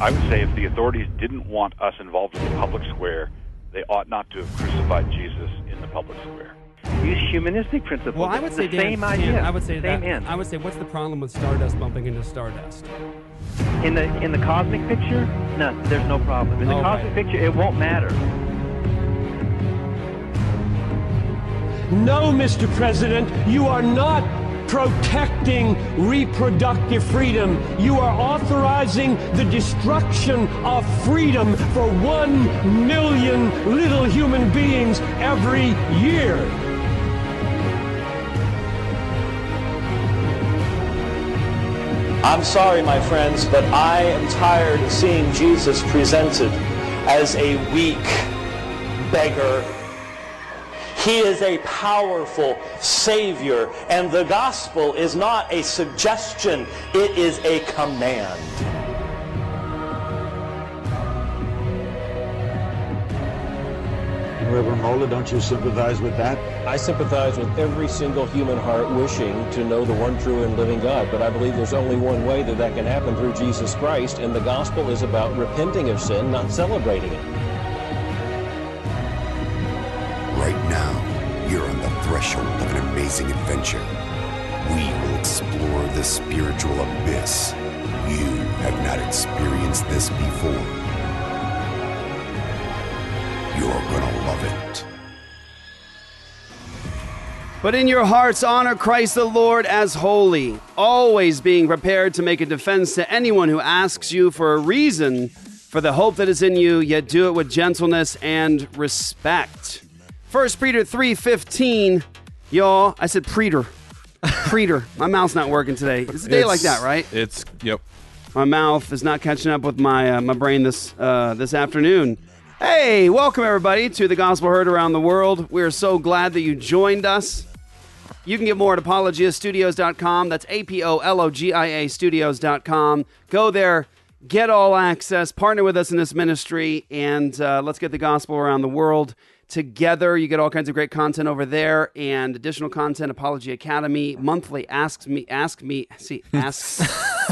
I would say if the authorities didn't want us involved in the public square, they ought not to have crucified Jesus in the public square. Use humanistic principles. Well, I would say the Dan, same Dan, idea. I would say same that. end. I would say, what's the problem with Stardust bumping into Stardust? In the in the cosmic picture, no, there's no problem. In the Oh, cosmic right. picture, it won't matter. No, Mr. President, you are not protecting reproductive freedom. You are authorizing the destruction of freedom for one million little human beings every year. I'm sorry, my friends, but I am tired of seeing Jesus presented as a weak beggar. He is a powerful Savior, and the gospel is not a suggestion, it is a command. Reverend Mola, don't you sympathize with that? I sympathize with every single human heart wishing to know the one true and living God, but I believe there's only one way that that can happen through Jesus Christ, and the gospel is about repenting of sin, not celebrating it. Threshold of an amazing adventure. We will explore the spiritual abyss. You have not experienced this before. You're gonna love it. But in your hearts, honor Christ the Lord as holy, always being prepared to make a defense to anyone who asks you for a reason for the hope that is in you, yet do it with gentleness and respect. 1 Peter 3.15, y'all, I said Preter. Preter. My mouth's not working today. It's a day like that, right? It's yep. My mouth is not catching up with my uh, my brain this uh, this afternoon. Hey, welcome everybody to the Gospel Heard around the world. We are so glad that you joined us. You can get more at apologiastudios.com. That's A P O L O G I A studios.com. Go there, get all access, partner with us in this ministry, and uh, let's get the gospel around the world together. You get all kinds of great content over there and additional content. Apology Academy monthly asks me, ask me, see, asks.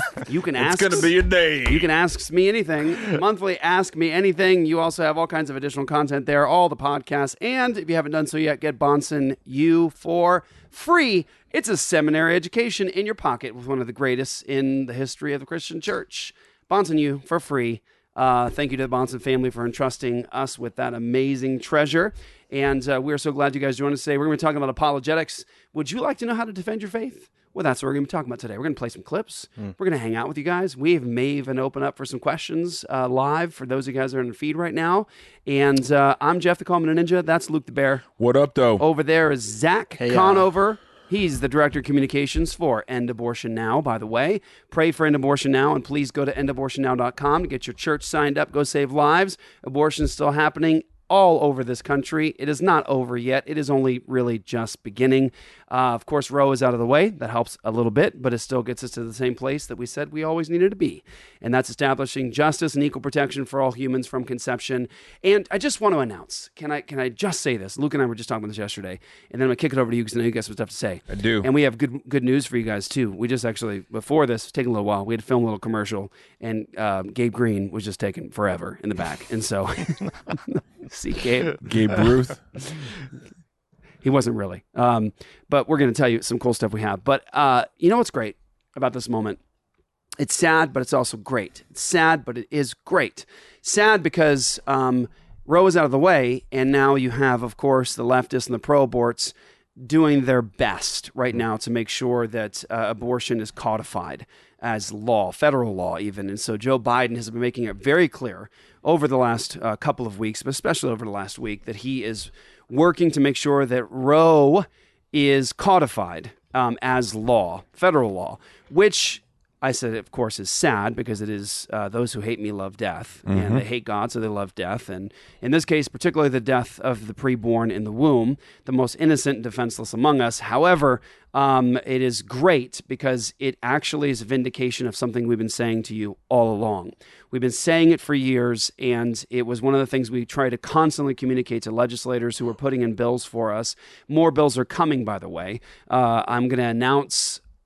you can ask. It's gonna be a day. You can ask me anything. Monthly Ask Me Anything. You also have all kinds of additional content there, all the podcasts. And if you haven't done so yet, get Bahnsen U for free. It's a seminary education in your pocket with one of the greatest in the history of the Christian church. Bahnsen U for free. Uh, thank you to the Bahnsen family for entrusting us with that amazing treasure. And uh, we're so glad you guys joined us today. We're going to be talking about apologetics. Would you like to know how to defend your faith? Well, that's what we're going to be talking about today. We're going to play some clips. We're going to hang out with you guys. We may even open up for some questions uh, live for those of you guys that are in the feed right now. And uh, I'm Jeff the Common Ninja. That's Luke the Bear. What up, though? Over there is Zach Conover. He's the director of communications for End Abortion Now, by the way. Pray for End Abortion Now, and please go to endabortionnow.com to get your church signed up. Go save lives. Abortion is still happening all over this country. It is not over yet. It is only really just beginning. Uh, of course, Roe is out of the way. That helps a little bit, but it still gets us to the same place that we said we always needed to be. And that's establishing justice and equal protection for all humans from conception. And I just want to announce can I, can I just say this? Luke and I were just talking about this yesterday, and then I'm going to kick it over to you because I know you guys have stuff to say. I do. And we have good good news for you guys, too. We just actually, before this, it's taking a little while, we had to film a little commercial, and um, Gabe Green was just taking forever in the back. And so, see, Gabe. Gabe Ruth. He wasn't really. Um, but we're going to tell you some cool stuff we have. But uh, you know what's great about this moment? It's sad, but it's also great. It's sad, but it is great. Sad because um, Roe is out of the way, and now you have, of course, the leftists and the pro aborts doing their best right now to make sure that uh, abortion is codified as law, federal law, even. And so Joe Biden has been making it very clear over the last uh, couple of weeks, but especially over the last week, that he is working to make sure that Roe is codified um, as law, federal law, which I said, of course, is sad because it is uh, those who hate me love death, and they hate God, so they love death. And in this case, particularly the death of the preborn in the womb, the most innocent and defenseless among us. However, um, it is great because it actually is a vindication of something we've been saying to you all along. We've been saying it for years, and it was one of the things we try to constantly communicate to legislators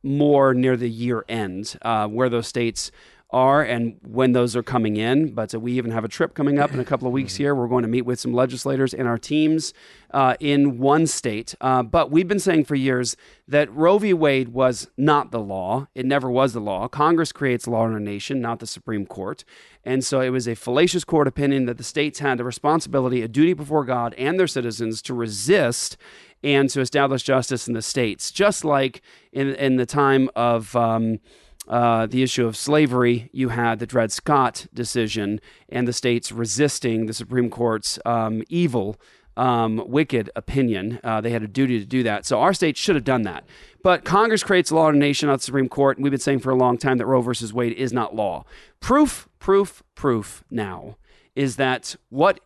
who are putting in bills for us. More bills are coming, by the way. I'm going to announce more near the year end, uh, where those states are and when those are coming in. But uh, we even have a trip coming up in a couple of weeks here. We're going to meet with some legislators and our teams uh, in one state. Uh, but we've been saying for years that Roe v. Wade was not the law. It never was the law. Congress creates law in our nation, not the Supreme Court. And so it was a fallacious court opinion that the states had a responsibility, a duty before God and their citizens to resist and to establish justice in the states, just like in in the time of. Um, uh, the issue of slavery, you had the Dred Scott decision and the states resisting the Supreme Court's um, evil, um, wicked opinion. Uh, they had a duty to do that. So our state should have done that. But Congress creates law in a nation, not the Supreme Court. And we've been saying for a long time that Roe versus Wade is not law. Proof, proof, proof now is that what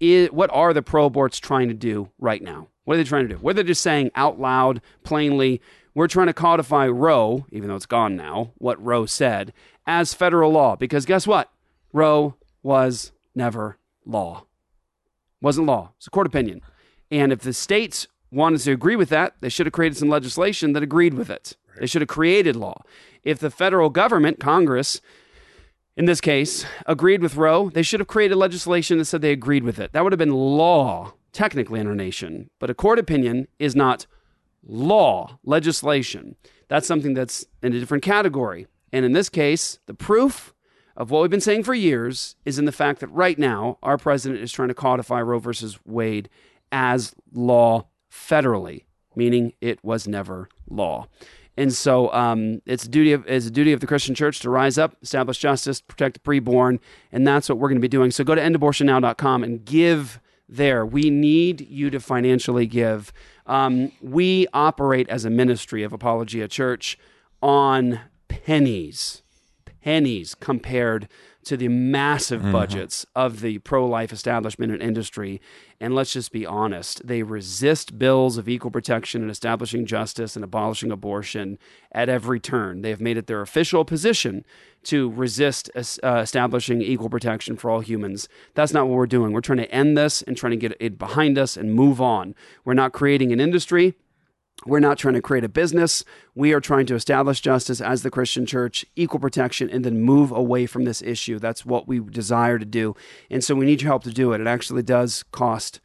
is, what are the pro aborts trying to do right now? What are they trying to do? What are they just saying out loud, plainly? We're trying to codify Roe, even though it's gone now, what Roe said, as federal law. Because guess what? Roe was never law. Wasn't law. It's a court opinion. And if the states wanted to agree with that, they should have created some legislation that agreed with it. They should have created law. If the federal government, Congress, in this case, agreed with Roe, they should have created legislation that said they agreed with it. That would have been law, technically, in our nation. But a court opinion is not law, legislation. That's something that's in a different category. And in this case, the proof of what we've been saying for years is in the fact that right now our president is trying to codify Roe versus Wade as law federally, meaning it was never law. And so um, it's a duty of it's a duty of the Christian church to rise up, establish justice, protect the preborn, and that's what we're going to be doing. So go to endabortionnow.com and give there. We need you to financially give. Um, we operate as a ministry of Apologia Church on pennies, pennies compared to the massive Mhm. budgets of the pro life establishment and industry. And let's just be honest, they resist bills of equal protection and establishing justice and abolishing abortion at every turn. They have made it their official position to resist uh, establishing equal protection for all humans. That's not what we're doing. We're trying to end this and trying to get it behind us and move on. We're not creating an industry. We're not trying to create a business. We are trying to establish justice as the Christian church, equal protection, and then move away from this issue. That's what we desire to do. And so we need your help to do it. It actually does cost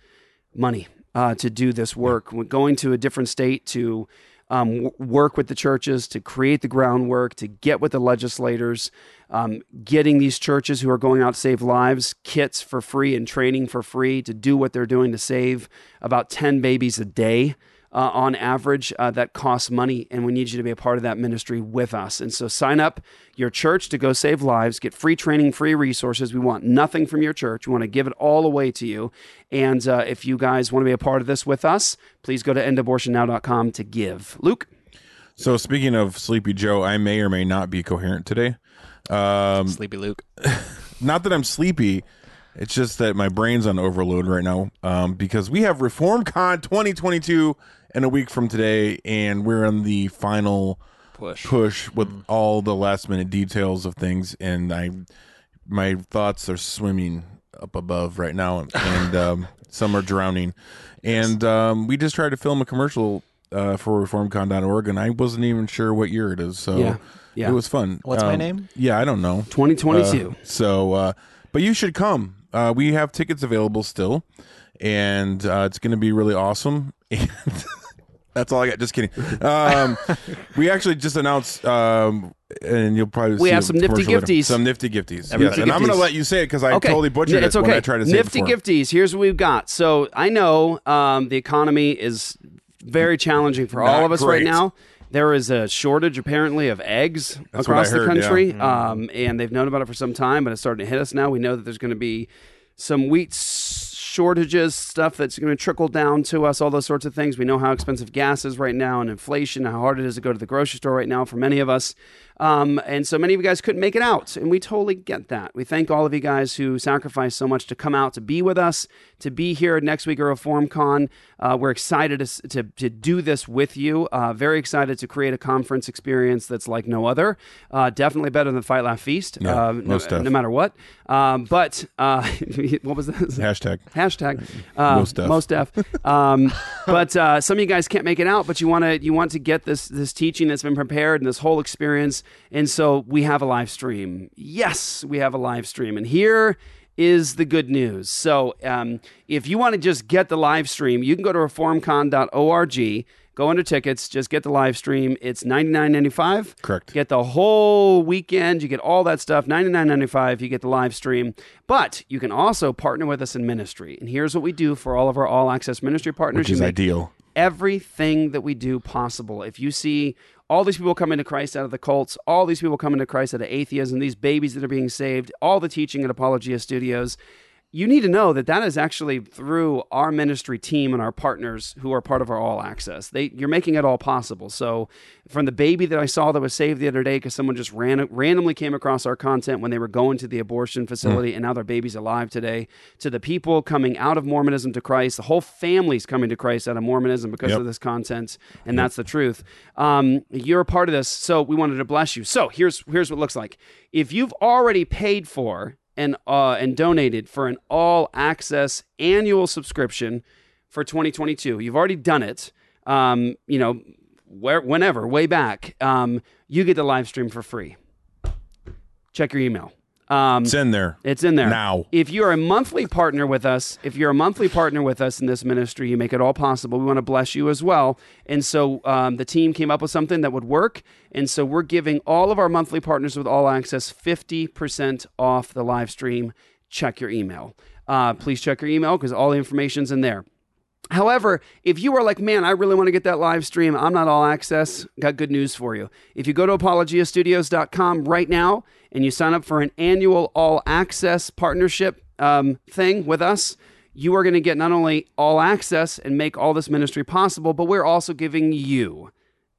money uh, to do this work. We're going to a different state to um, w- work with the churches, to create the groundwork, to get with the legislators, um, getting these churches who are going out to save lives kits for free and training for free to do what they're doing to save about 10 babies a day uh, on average. Uh, that costs money, and we need you to be a part of that ministry with us. And so sign up your church to go save lives, get free training, free resources. We want nothing from your church. We want to give it all away to you. And uh, if you guys want to be a part of this with us, please go to endabortionnow.com to give. Luke? So speaking of Sleepy Joe, I may or may not be coherent today. Um, Sleepy Luke. not that I'm sleepy. It's just that my brain's on overload right now um, because we have ReformCon 2022 in a week from today, and we're in the final push push with all the last minute details of things, and I my thoughts are swimming up above right now, and um, some are drowning. And um, we just tried to film a commercial uh, for ReformCon.org, and I wasn't even sure what year it is, so Yeah. Yeah. it was fun. What's my Um, name? Yeah, I don't know. 2022. Uh, so, uh, but you should come. Uh, we have tickets available still, and uh, it's going to be really awesome. And that's all I got. Just kidding. Um, we actually just announced, um, and you'll probably We see have some nifty commercial later. gifties. Some nifty gifties. Nifty yes, and I'm going to let you say it because I totally butchered It's it okay. when I tried to say Nifty it before. gifties. Here's what we've got. So I know um, the economy is very challenging for all of us right now. There is a shortage, apparently, of eggs That's across the heard, yeah. country, Mhm. um, and they've known about it for some time, but it's starting to hit us now. We know that there's going to be some wheat shortages, stuff that's going to trickle down to us, all those sorts of things. We know how expensive gas is right now, and inflation, how hard it is to go to the grocery store right now for many of us. Um, and so many of you guys couldn't make it out, and we totally get that. We thank all of you guys who sacrificed so much to come out to be with us, to be here next week at ReformCon. Uh, we're excited to, to, to do this with you. Uh, very excited to create a conference experience that's like no other. Uh, definitely better than Fight Laugh Feast, Yeah, uh, no, no matter what. Um, but uh, what was this? Hashtag. Hashtag. uh, Most deaf. most deaf. Um, but uh, some of you guys can't make it out, but you want to you want to get this this teaching that's been prepared and this whole experience, and so we have a live stream. Yes, we have a live stream, and here is the good news. So um, if you want to just get the live stream, you can go to reformcon.org. Go under tickets, just get the live stream. It's ninety nine ninety five. Correct. Get the whole weekend. You get all that stuff. Ninety nine ninety five. You get the live stream. But you can also partner with us in ministry. And here's what we do for all of our all access ministry partners. which is make ideal. Everything that we do possible. If you see all these people coming to Christ out of the cults, all these people coming to Christ out of atheism, these babies that are being saved, all the teaching at Apologia Studios, you need to know that that is actually through our ministry team and our partners who are part of our all access. They you're making it all possible. So from the baby that I saw that was saved the other day because someone just ran, randomly came across our content when they were going to the abortion facility and now their baby's alive today, to the people coming out of Mormonism to Christ, the whole family's coming to Christ out of Mormonism because Yep. of this content, and that's the truth. Um, you're a part of this, so we wanted to bless you. So here's here's what it looks like. If you've already paid for and uh, and donated for an all access annual subscription for 2022, you've already done it. Um, you know, where whenever, way back, um, you get the live stream for free. Check your email. Um, It's in there. it's in there Now. If you're a monthly partner with us, if you're a monthly partner with us in this ministry, you make it all possible. We want to bless you as well. And so um, the team came up with something that would work. And so we're giving all of our monthly partners with All Access 50% off the live stream. Check your email. Uh, please check your email because all the information's in there. However, if you are like, man, I really want to get that live stream, I'm not all access, got good news for you. If you go to apologiastudios.com right now and you sign up for an annual all access partnership um, thing with us, you are going to get not only all access and make all this ministry possible, but we're also giving you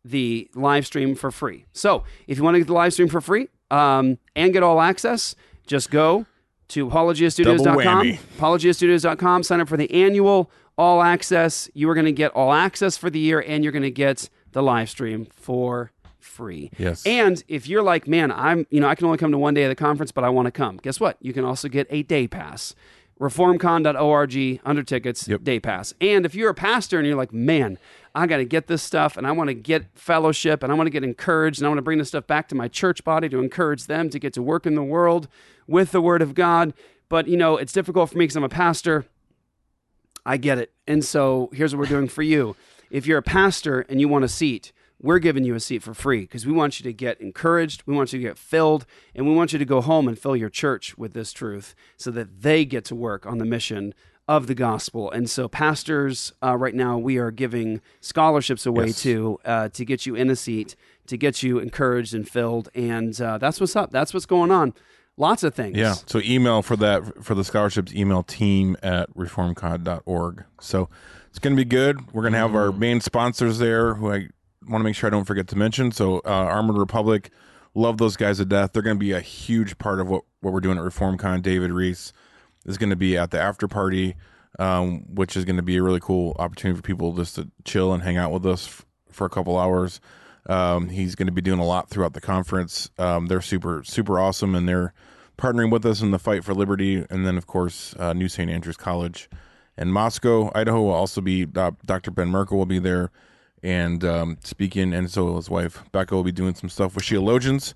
the live stream for free. So if you want to get the live stream for free um, and get all access, just go to apologiastudios.com. Apologiastudios.com. Sign up for the annual all access. You are going to get all access for the year and you're going to get the live stream for free. Yes. And if you're like, man, I'm, you know, I can only come to one day of the conference, but I want to come. Guess what? You can also get a day pass. Reformcon.org under tickets, day pass. And if you're a pastor and you're like, man, I got to get this stuff and I want to get fellowship and I want to get encouraged and I want to bring this stuff back to my church body to encourage them to get to work in the world with the word of God. But, you know, it's difficult for me because I'm a pastor. I get it. And so here's what we're doing for you. If you're a pastor and you want a seat, we're giving you a seat for free because we want you to get encouraged, we want you to get filled, and we want you to go home and fill your church with this truth so that they get to work on the mission of the gospel. And so, pastors, uh, right now, we are giving scholarships away Yes. too uh, to get you in a seat, to get you encouraged and filled. And uh, that's what's up. That's what's going on. Lots of things. Yeah. So email for that for the scholarships. Email team at reformcon.org. So it's going to be good. We're going to have our main sponsors there, who I want to make sure I don't forget to mention. So uh, Armored Republic, love those guys to death. They're going to be a huge part of what what we're doing at ReformCon. David Reese is going to be at the after party, um, which is going to be a really cool opportunity for people just to chill and hang out with us f- for a couple hours. Um, he's going to be doing a lot throughout the conference. Um, they're super, super awesome, and they're partnering with us in the fight for liberty. And then, of course, uh, New St. Andrews College and Moscow, Idaho will also be. Uh, Dr. Ben Merkle will be there and um, speaking, and so will his wife Becca will be doing some stuff with Sheologians.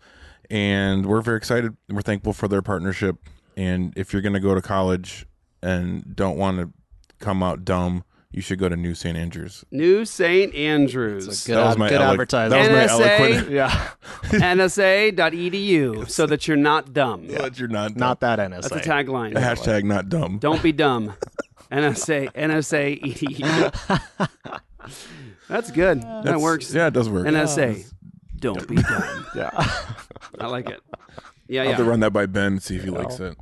And we're very excited. We're thankful for their partnership. And if you're going to go to college and don't want to come out dumb, you should go to New St. Andrews. New St. Andrews. That was my elo- That was my eloquent. Yeah. NSA.edu so that you're not dumb. But you're not. Not that NSA. That's the tagline. Hashtag not dumb. Don't be dumb. NSA NSA EDU. That's good. that works. yeah, it does work. NSA. Don't be dumb. yeah. I like it. Yeah, I'll yeah. have to run that by Ben and see if he likes it.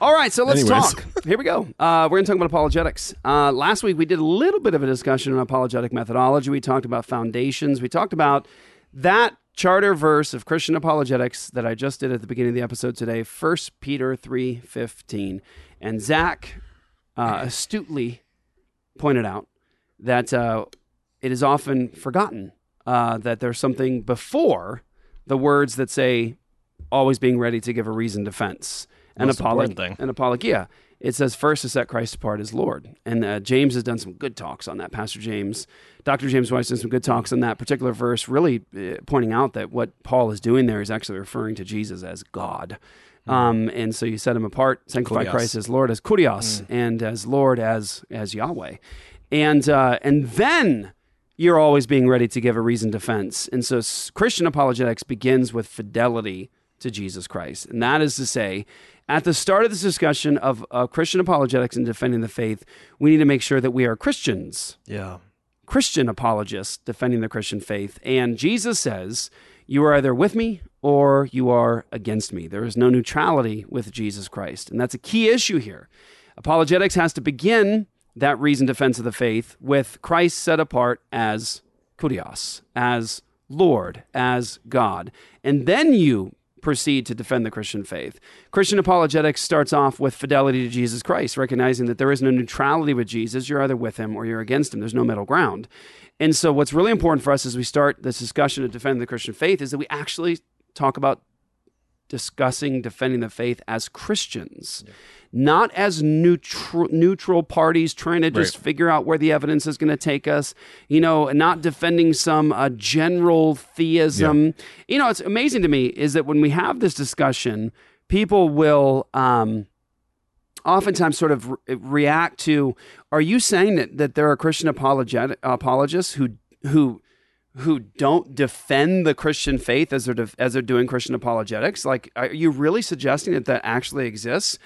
All right, so let's Anyways. talk. Here we go. Uh, we're going to talk about apologetics. Uh, last week we did a little bit of a discussion on apologetic methodology. We talked about foundations. We talked about that charter verse of Christian apologetics that I just did at the beginning of the episode today, 1 Peter three fifteen, and Zach uh, astutely pointed out that uh, it is often forgotten uh, that there's something before the words that say always being ready to give a reasoned defense. An, Most apolo- thing. an apologia. it says first to set Christ apart as Lord. And uh, James has done some good talks on that. Pastor James, Dr. James White, done some good talks on that particular verse, really uh, pointing out that what Paul is doing there is actually referring to Jesus as God. Um, and so you set him apart, sanctify Kurios. Christ as Lord, as Kurios, and as Lord as as Yahweh, and uh, and then you're always being ready to give a reasoned defense. And so Christian apologetics begins with fidelity to Jesus Christ, and that is to say. At the start of this discussion of uh, Christian apologetics and defending the faith, we need to make sure that we are Christians. Yeah. Christian apologists defending the Christian faith. And Jesus says, You are either with me or you are against me. There is no neutrality with Jesus Christ. And that's a key issue here. Apologetics has to begin that reasoned defense of the faith with Christ set apart as Kurios, as Lord, as God. And then you proceed to defend the Christian faith. Christian apologetics starts off with fidelity to Jesus Christ, recognizing that there is no neutrality with Jesus. You're either with him or you're against him. There's no middle ground. And so, what's really important for us as we start this discussion of defend the Christian faith is that we actually talk about discussing defending the faith as Christians, not as neutral neutral parties trying to just Right. figure out where the evidence is going to take us. You know, not defending some uh, general theism. You know, it's amazing to me is that when we have this discussion, people will. Um, oftentimes sort of re- react to are you saying that, that there are christian apologet- apologists who who who don't defend the christian faith as they're def- as they're doing christian apologetics like are you really suggesting that that actually exists?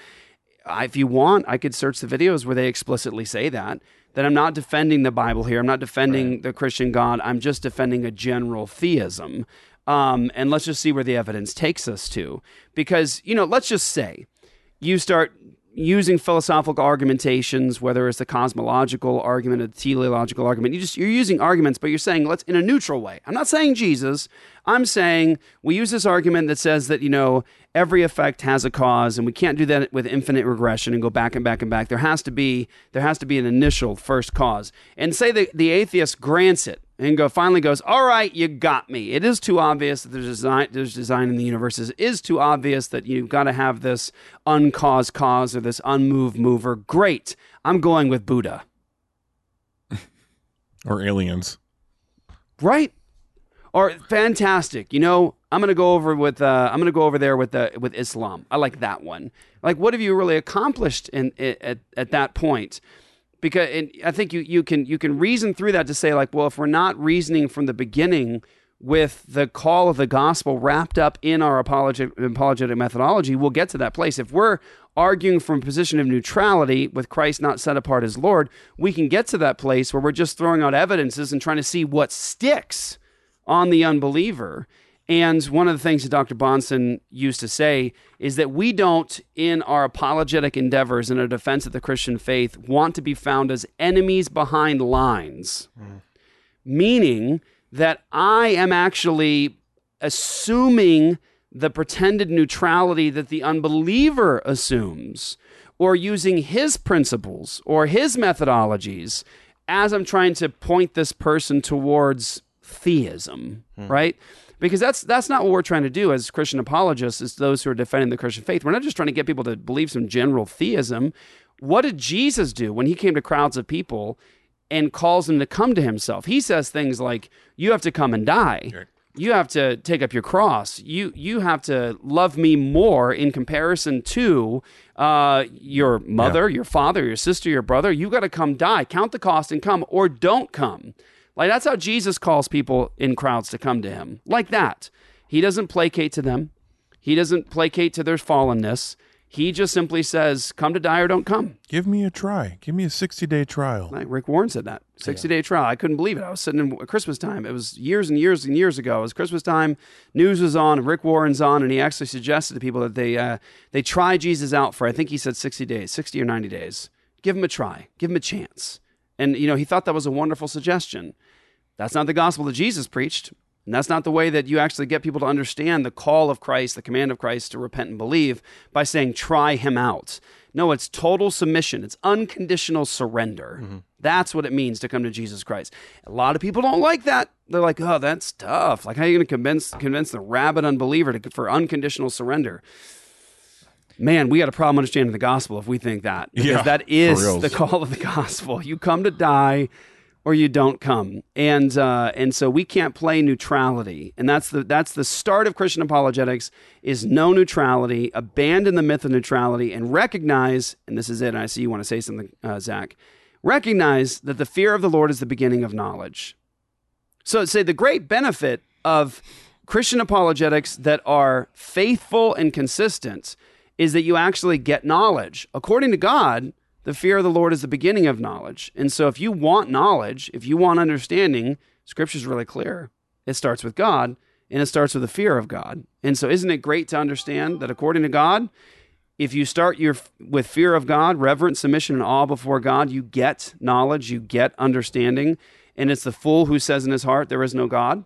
I- if you want i could search the videos where they explicitly say that that i'm not defending the bible here. I'm not defending the christian god. I'm just defending a general theism. Um, and let's just see where the evidence takes us to. Because you know let's just say you start using philosophical argumentations, whether it's the cosmological argument or the teleological argument. You just you're using arguments, but you're saying let's in a neutral way. I'm not saying Jesus. I'm saying we use this argument that says that you know every effect has a cause, and we can't do that with infinite regression and go back and back and back. There has to be there has to be an initial first cause, and say the the atheist grants it and go finally goes all right you got me. It is too obvious that there's design there's design in the universe. It is too obvious that you've got to have this uncaused cause or this unmoved mover. Great. I'm going with buddha. Or aliens. right. Or fantastic. You know i'm gonna go over with uh, i'm gonna go over there with the with islam. I like that one. Like what have you really accomplished in at, at that point because i think you you can you can reason through that to say like well if we're not reasoning from the beginning with the call of the gospel wrapped up in our apologetic, apologetic methodology, we'll get to that place. If we're arguing from a position of neutrality with Christ not set apart as Lord, we can get to that place where we're just throwing out evidences and trying to see what sticks on the unbeliever. And one of the things that Dr. Bahnsen used to say is that we don't, in our apologetic endeavors in our defense of the Christian faith, want to be found as enemies behind lines meaning that I am actually assuming the pretended neutrality that the unbeliever assumes, or using his principles or his methodologies as I'm trying to point this person towards theism, hmm. right? Because that's that's not what we're trying to do as Christian apologists, as those who are defending the Christian faith. We're not just trying to get people to believe some general theism. What did Jesus do when he came to crowds of people and calls them to come to himself? He says things like, "You have to come and die. You have to take up your cross. You you have to love me more in comparison to uh, your mother, your father, your sister, your brother. You got to come die. Count the cost and come, or don't come." Like that's how Jesus calls people in crowds to come to him. Like that. He doesn't placate to them. He doesn't placate to their fallenness. He just simply says, "Come to die or don't come." Give me a try. Give me a 60 day trial. Like Rick Warren said that 60 day trial. I couldn't believe it. I was sitting in Christmas time. It was years and years and years ago. It was Christmas time. News was on. And Rick Warren's on, and he actually suggested to people that they uh, they try Jesus out for. I think he said 60 days, 60 or 90 days. Give him a try. Give him a chance. And you know, he thought that was a wonderful suggestion. That's not the gospel that Jesus preached. And that's not the way that you actually get people to understand the call of Christ, the command of Christ to repent and believe by saying, try him out. No, it's total submission, it's unconditional surrender. Mm-hmm. That's what it means to come to Jesus Christ. A lot of people don't like that. They're like, oh, that's tough. Like, how are you going to convince convince the rabid unbeliever to, for unconditional surrender? man, we got a problem understanding the gospel if we think that. Because Yeah, that is the call of the gospel. You come to die or you don't come. And uh, and so we can't play neutrality. And that's the that's the start of Christian apologetics is no neutrality, abandon the myth of neutrality and recognize, and this is it, and I see you want to say something, uh, Zach, recognize that the fear of the Lord is the beginning of knowledge. So, say the great benefit of Christian apologetics that are faithful and consistent is that you actually get knowledge. According to God, the fear of the Lord is the beginning of knowledge. And so, if you want knowledge, if you want understanding, Scripture's really clear. It starts with God and it starts with the fear of God. And so, isn't it great to understand that according to God, if you start your with fear of God, reverence, submission, and awe before God, you get knowledge, you get understanding, and it's the fool who says in his heart there is no God.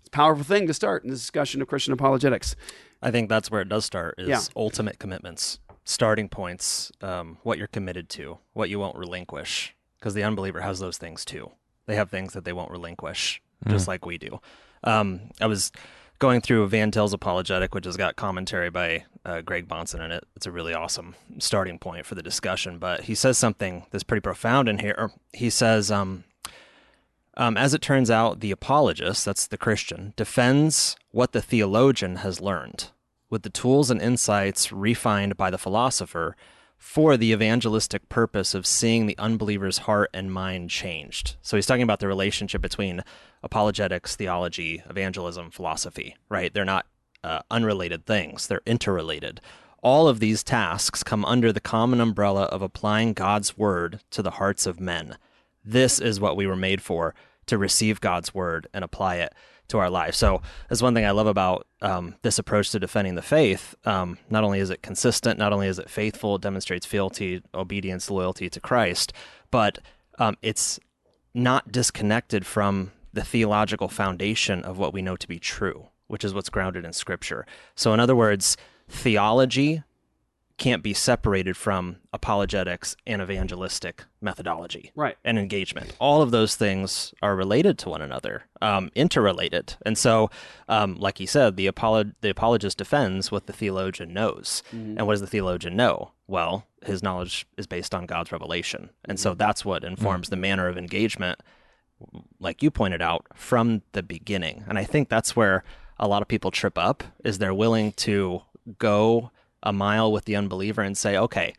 It's a powerful thing to start in the discussion of Christian apologetics. I think that's where it does start is Yeah. ultimate commitments, starting points, um, what you're committed to, what you won't relinquish. Because the unbeliever has those things too. They have things that they won't relinquish, just like we do. Um, I was going through Van Til's apologetic, which has got commentary by uh, Greg Bahnsen in it. It's a really awesome starting point for the discussion. But he says something that's pretty profound in here. He says, um, um, as it turns out, the apologist, that's the Christian, defends what the theologian has learned with the tools and insights refined by the philosopher for the evangelistic purpose of seeing the unbeliever's heart and mind changed. So he's talking about the relationship between apologetics, theology, evangelism, philosophy, right? They're not uh, unrelated things, they're interrelated. All of these tasks come under the common umbrella of applying God's word to the hearts of men. This is what we were made for to receive God's word and apply it to our lives. So that's one thing I love about um, this approach to defending the faith. Um, not only is it consistent, not only is it faithful, it demonstrates fealty, obedience, loyalty to Christ, but um, it's not disconnected from the theological foundation of what we know to be true, which is what's grounded in Scripture. So, in other words, theology can't be separated from apologetics and evangelistic methodology Right. and engagement. All of those things are related to one another, um, interrelated. And so, um, like he said, the, apolo- the apologist defends what the theologian knows. And what does the theologian know? Well, his knowledge is based on God's revelation. And so that's what informs the manner of engagement, like you pointed out, from the beginning. And I think that's where a lot of people trip up is they're willing to go a mile with the unbeliever and say, okay,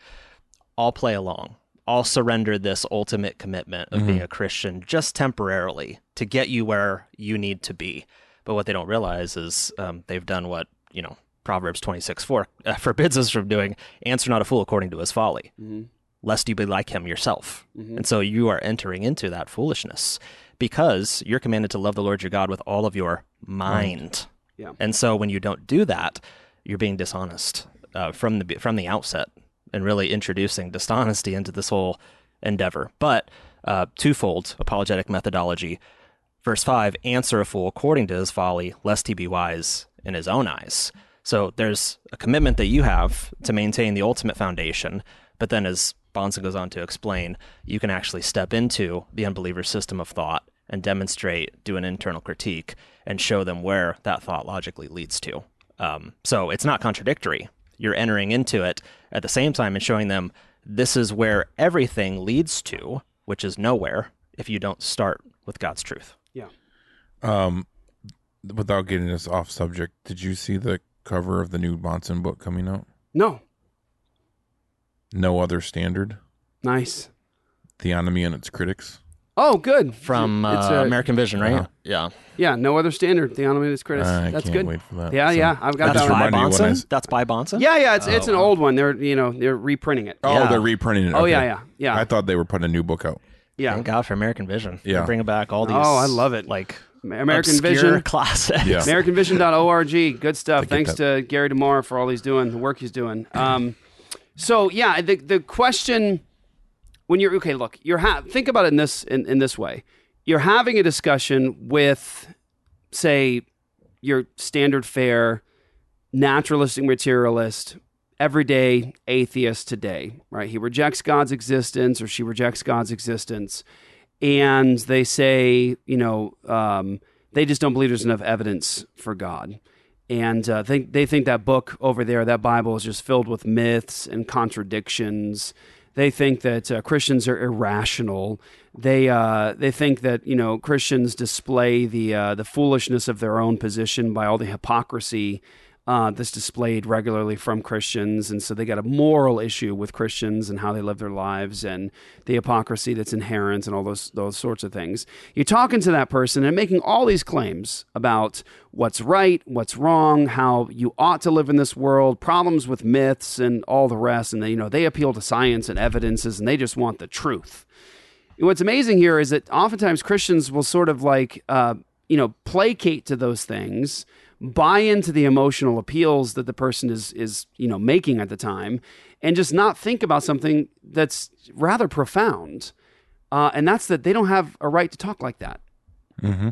I'll play along. I'll surrender this ultimate commitment of being a Christian just temporarily to get you where you need to be. But what they don't realize is um, they've done what, you know, Proverbs 26 4 uh, forbids us from doing answer not a fool according to his folly, lest you be like him yourself. And so you are entering into that foolishness because you're commanded to love the Lord your God with all of your mind. Yeah. And so when you don't do that, you're being dishonest uh, from the from the outset and really introducing dishonesty into this whole endeavor. But uh, twofold apologetic methodology. Verse 5 answer a fool according to his folly, lest he be wise in his own eyes. So there's a commitment that you have to maintain the ultimate foundation, but then as Bahnsen goes on to explain, you can actually step into the unbeliever's system of thought and demonstrate, do an internal critique, and show them where that thought logically leads to. Um, so it's not contradictory. You're entering into it at the same time and showing them this is where everything leads to, which is nowhere if you don't start with God's truth. Yeah. Um, without getting us off subject, did you see the cover of the new Bahnsen book coming out? No. No other standard. Nice. Theonomy and its critics. Oh, good. From It's uh, a- American Vision, right? Uh-huh. Yeah. Yeah, no other standard. The Anomaly critics. I That's can't good. wait for that. Yeah, So- yeah. I've got That's that one. by reminded you when I Bahnsen? That's by Bahnsen? Yeah, yeah. It's it's Oh, an old one. They're you know they're reprinting it. Oh, Yeah. they're reprinting it. Oh, Okay. yeah, yeah, yeah. I thought they were putting a new book out. Yeah. Thank God for American Vision. Yeah. They're bringing back all these. Oh, I love it. Like American Vision. classics. Yeah. AmericanVision.org. Good stuff. get Thanks to Gary DeMar for all he's doing, the work he's doing. Um, so yeah, the the question when you're okay, look, you're ha- think about it in this in, in this way. You're having a discussion with, say, your standard fare, naturalistic materialist, everyday atheist today, right? He rejects God's existence or she rejects God's existence. And they say, you know, um, they just don't believe there's enough evidence for God. and uh, think they think that book over there, that Bible, is just filled with myths and contradictions. They think that uh, Christians are irrational. They uh, they think that you know Christians display the uh, the foolishness of their own position by all the hypocrisy uh, displayed regularly from Christians, and so they got a moral issue with Christians and how they live their lives and the hypocrisy that's inherent and all those those sorts of things. You're talking to that person and making all these claims about what's right, what's wrong, how you ought to live in this world, problems with myths and all the rest, and they you know they appeal to science and evidences, and they just want the truth. What's amazing here is that oftentimes Christians will sort of like uh, you know placate to those things buy into the emotional appeals that the person is is you know making at the time and just not think about something that's rather profound uh, and that's that they don't have a right to talk like that Mm-hmm.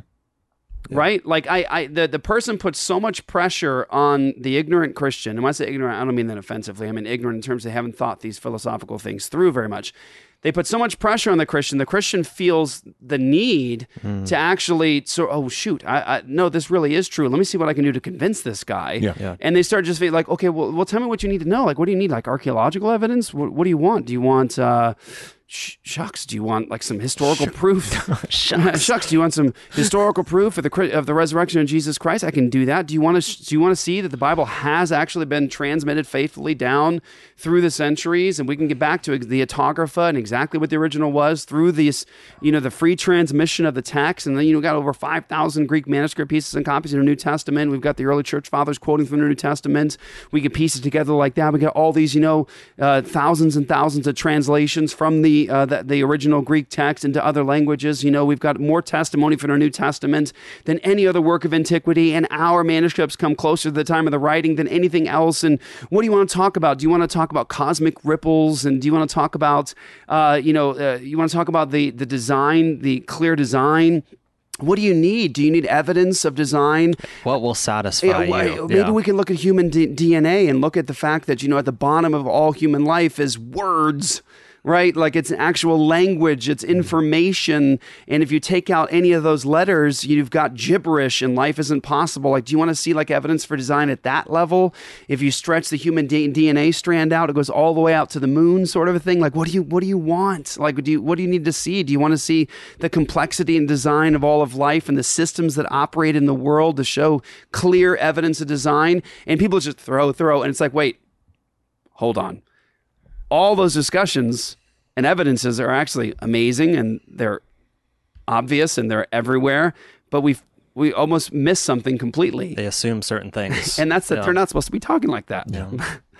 Right? Like I, I the, the person puts so much pressure on the ignorant christian and when i say ignorant i don't mean that offensively i mean ignorant in terms they haven't thought these philosophical things through very much. They put so much pressure on the christian the christian feels the need Mm. to actually so oh shoot I, I no this really is true. Let me see what i can do to convince this guy. Yeah. Yeah. and they start just being like okay well, well tell me what you need to know. Like what do you need? Like archaeological evidence? What, what do you want? Do you want uh sh- shucks do you want like some historical proof? Shucks. shucks do you want some historical proof of the of the resurrection of Jesus Christ? I can do that. Do you want to do you want to see that the Bible has actually been transmitted faithfully down through the centuries? And we can get back to the autographa and exactly what the original was through these you know the free transmission of the text. And then you know got over 5000 Greek manuscript pieces and copies in the New Testament. We've got the early church fathers quoting from the New Testament. We can piece it together like that. We got all these you know uh, thousands and thousands of translations from the uh, the, the original Greek text into other languages you know we've got more testimony from our New Testament than any other work of antiquity and our manuscripts come closer to the time of the writing than anything else and what do you want to talk about do you want to talk about cosmic ripples and do you want to talk about uh, you know uh, you want to talk about the the design the clear design what do you need? Do you need evidence of design? What will satisfy Yeah, you? Maybe Yeah. we can look at human D- DNA and look at the fact that you know at the bottom of all human life is words, right? Like it's an actual language, it's mm-hmm. information, and if you take out any of those letters, you've got gibberish, and life isn't possible. Like, do you want to see like evidence for design at that level? If you stretch the human D- DNA strand out, it goes all the way out to the moon, sort of a thing. Like, what do you what do you want? Like, do you what do you need to see? Do you want to see the complexity and design of all of life and the systems that operate in the world to show clear evidence of design? And people just throw, throw, and it's like, wait, hold on. All those discussions and evidences are actually amazing and they're obvious and they're everywhere, but we we almost miss something completely. They assume certain things. And that's that Yeah. they're not supposed to be talking like that.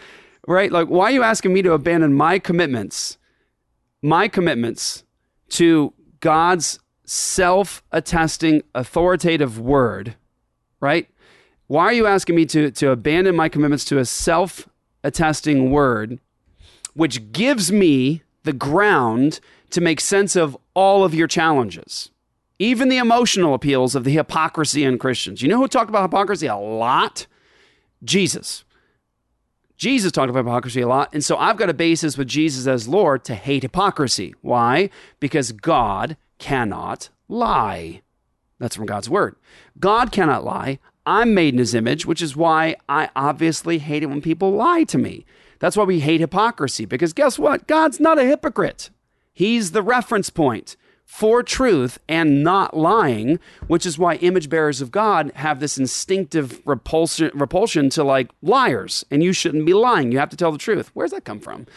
right? Like, why are you asking me to abandon my commitments, my commitments to God's self attesting authoritative word, right? Why are you asking me to, to abandon my commitments to a self attesting word, which gives me the ground to make sense of all of your challenges? Even the emotional appeals of the hypocrisy in Christians. You know who talked about hypocrisy a lot? Jesus. Jesus talked about hypocrisy a lot. And so I've got a basis with Jesus as Lord to hate hypocrisy. Why? Because God cannot lie. That's from God's word. God cannot lie. I'm made in his image, which is why I obviously hate it when people lie to me. That's why we hate hypocrisy, because guess what? God's not a hypocrite. He's the reference point for truth and not lying, which is why image bearers of God have this instinctive repulsion, repulsion to like liars, and you shouldn't be lying. You have to tell the truth. Where's that come from?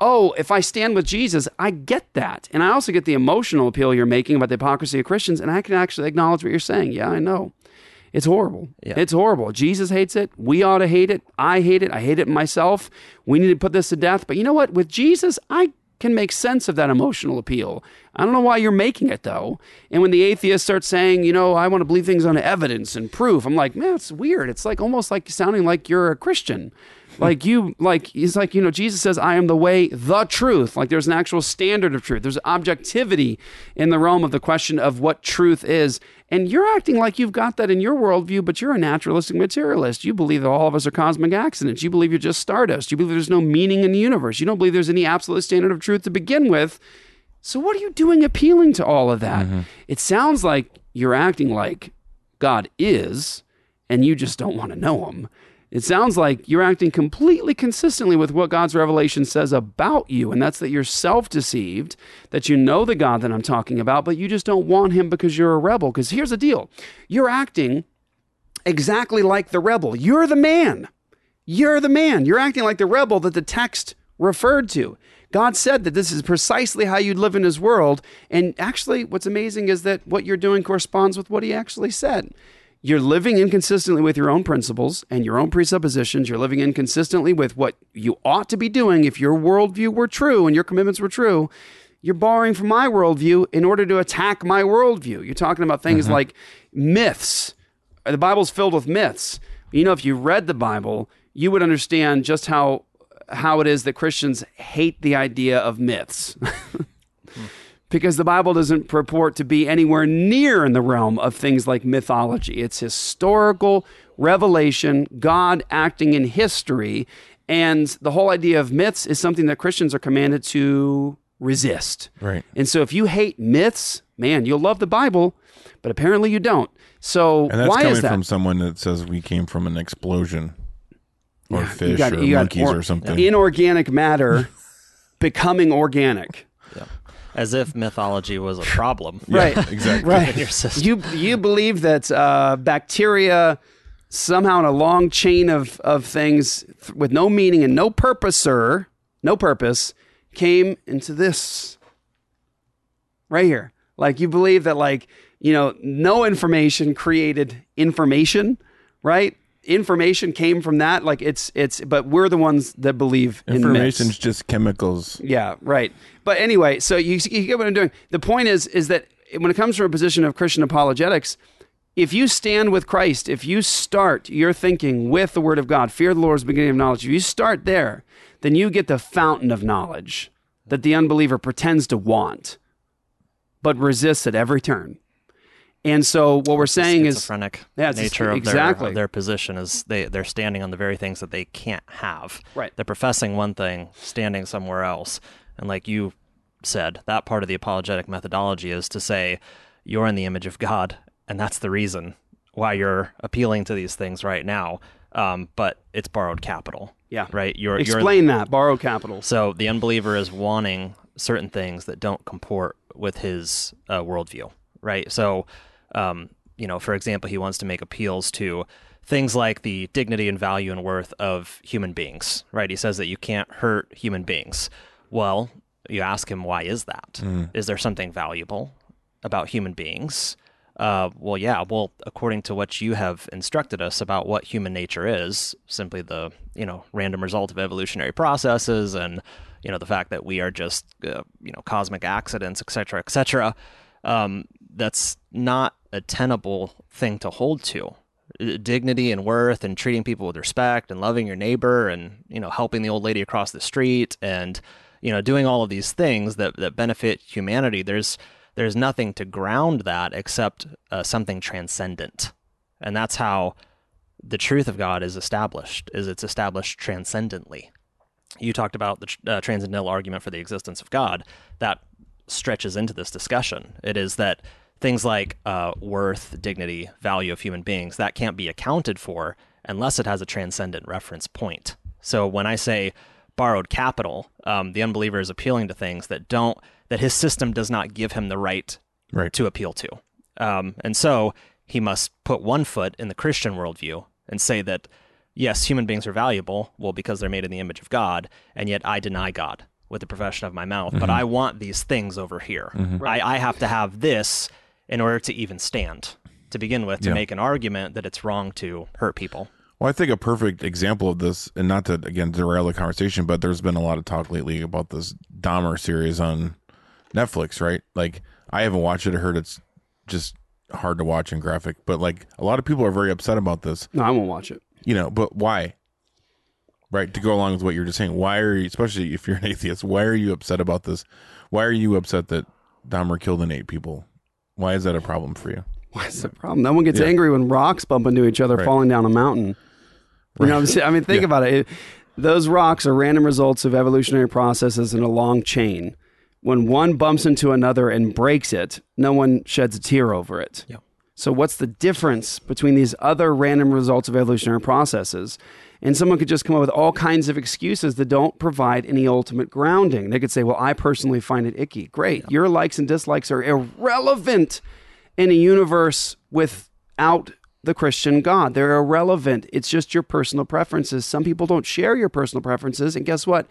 Oh, if I stand with Jesus, I get that. And I also get the emotional appeal you're making about the hypocrisy of Christians, and I can actually acknowledge what you're saying. Yeah, I know. It's horrible. Yeah. It's horrible. Jesus hates it. We ought to hate it. I hate it. I hate it myself. We need to put this to death. But you know what? With Jesus, I can make sense of that emotional appeal. I don't know why you're making it though. And when the atheist starts saying, you know, I want to believe things on evidence and proof, I'm like, man, it's weird. It's like almost like sounding like you're a Christian. Like you, like he's like, you know, Jesus says, I am the way, the truth. Like there's an actual standard of truth. There's objectivity in the realm of the question of what truth is. And you're acting like you've got that in your worldview, but you're a naturalistic materialist. You believe that all of us are cosmic accidents. You believe you're just stardust. You believe there's no meaning in the universe. You don't believe there's any absolute standard of truth to begin with. So what are you doing appealing to all of that? Mm-hmm. It sounds like you're acting like God is, and you just don't want to know him. It sounds like you're acting completely consistently with what God's revelation says about you, and that's that you're self deceived, that you know the God that I'm talking about, but you just don't want him because you're a rebel. Because here's the deal you're acting exactly like the rebel. You're the man. You're the man. You're acting like the rebel that the text referred to. God said that this is precisely how you'd live in his world. And actually, what's amazing is that what you're doing corresponds with what he actually said. You're living inconsistently with your own principles and your own presuppositions. You're living inconsistently with what you ought to be doing if your worldview were true and your commitments were true. You're borrowing from my worldview in order to attack my worldview. You're talking about things Mhm. like myths. The Bible's filled with myths. You know, if you read the Bible, you would understand just how how it is that Christians hate the idea of myths. because the Bible doesn't purport to be anywhere near in the realm of things like mythology. It's historical revelation, God acting in history, and the whole idea of myths is something that Christians are commanded to resist. Right. And so if you hate myths, man, you'll love the Bible, but apparently you don't. So And that's why coming is that? from someone that says we came from an explosion or You fish got- or monkeys or- or something. Inorganic matter becoming organic. As if mythology was a problem. right Exactly. right your system. you you believe that uh, bacteria somehow in a long chain of of things th- with no meaning and no purposer no purpose came into this right here like you believe that like you know no information created information right information came from that like it's it's but we're the ones that believe in. Information's just chemicals. Yeah, right. But anyway, so you, you get what I'm doing. The point is, is that when it comes from a position of Christian apologetics, if you stand with Christ, if you start your thinking with the Word of God, fear the Lord's beginning of knowledge. If you start there, then you get the fountain of knowledge that the unbeliever pretends to want, but resists at every turn. And so what we're saying is schizophrenic yeah, nature of, exactly their, of their position is they they're standing on the very things that they can't have. Right. They're professing one thing, standing somewhere else. And like you said, that part of the apologetic methodology is to say you're in the image of God, and that's the reason why you're appealing to these things right now. Um, but it's borrowed capital. Yeah. Right. You're Explain you're, that borrowed capital. So the unbeliever is wanting certain things that don't comport with his uh, worldview, right? So, um, you know, for example, he wants to make appeals to things like the dignity and value and worth of human beings, right? He says that you can't hurt human beings. Well, you ask him, why is that? Is Mm. there something valuable about human beings? Uh, well, yeah. Well, according to what you have instructed us about what human nature is, simply the you know random result of evolutionary processes, and you know the fact that we are just uh, you know cosmic accidents, et cetera, et cetera. Um, that's not a tenable thing to hold to. Dignity and worth, and treating people with respect, and loving your neighbor, and you know helping the old lady across the street, and you know doing all of these things that that benefit humanity. There's there's nothing to ground that except uh, something transcendent and that's how the truth of god is established is it's established transcendently you talked about the uh, transcendental argument for the existence of god that stretches into this discussion it is that things like uh, worth dignity value of human beings that can't be accounted for unless it has a transcendent reference point so when i say borrowed capital um, the unbeliever is appealing to things that don't that his system does not give him the right, right. to appeal to. Um, and so he must put one foot in the Christian worldview and say that, yes, human beings are valuable, well, because they're made in the image of God, and yet I deny God with the profession of my mouth, but Mhm. I want these things over here. Mhm. I, I have to have this in order to even stand, to begin with, to Yeah. make an argument that it's wrong to hurt people. Well, I think a perfect example of this, and not to again derail the conversation, but there's been a lot of talk lately about this Dahmer series on Netflix, right? Like, I haven't watched it. I heard it's just hard to watch and graphic, but like a lot of people are very upset about this. No, I won't watch it. You know, but why? Right to go along with what you're just saying. Why are you, especially if you're an atheist, why are you upset about this? Why are you upset that Dahmer killed and ate people? Why is that a problem for you? What's the problem? No one gets Yeah. angry when rocks bump into each other Right. falling down a mountain. You know what I'm saying? I mean, think Yeah. about it. It- Those rocks are random results of evolutionary processes in a long chain. When one bumps into another and breaks it, no one sheds a tear over it. Yeah. So, what's the difference between these other random results of evolutionary processes? And someone could just come up with all kinds of excuses that don't provide any ultimate grounding. They could say, Well, I personally find it icky. Great. Your likes and dislikes are irrelevant in a universe without the Christian God. They're irrelevant. It's just your personal preferences. Some people don't share your personal preferences. And guess what?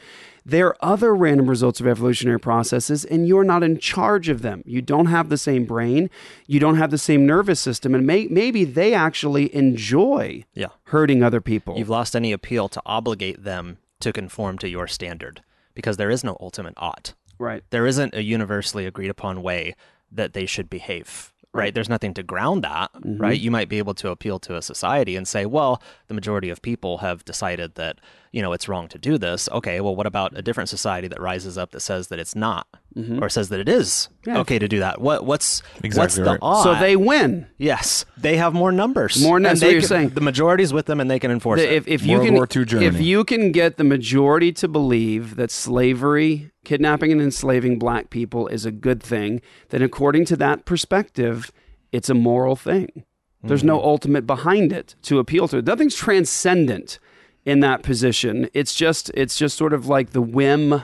There are other random results of evolutionary processes, and you're not in charge of them. You don't have the same brain, you don't have the same nervous system, and may, maybe they actually enjoy Yeah. hurting other people. You've lost any appeal to obligate them to conform to your standard because there is no ultimate ought. Right. There isn't a universally agreed upon way that they should behave. Right. There's nothing to ground that. Mhm. Right. You might be able to appeal to a society and say, well, the majority of people have decided that, you know, it's wrong to do this. Okay. Well, what about a different society that rises up that says that it's not Mhm. or says that it is Yeah. okay to do that? What, what's, what's Exactly the right. ought? So they win. Yes, they have more numbers. More And numbers, they what you're can- saying. The majority's with them, and they can enforce The- it. if, if you World can, War II Germany. if you can get the majority to believe that slavery, kidnapping, and enslaving black people is a good thing, then according to that perspective, it's a moral thing. There's no Mm-hmm. ultimate behind it to appeal to. Nothing's transcendent in that position. It's just it's just sort of like the whim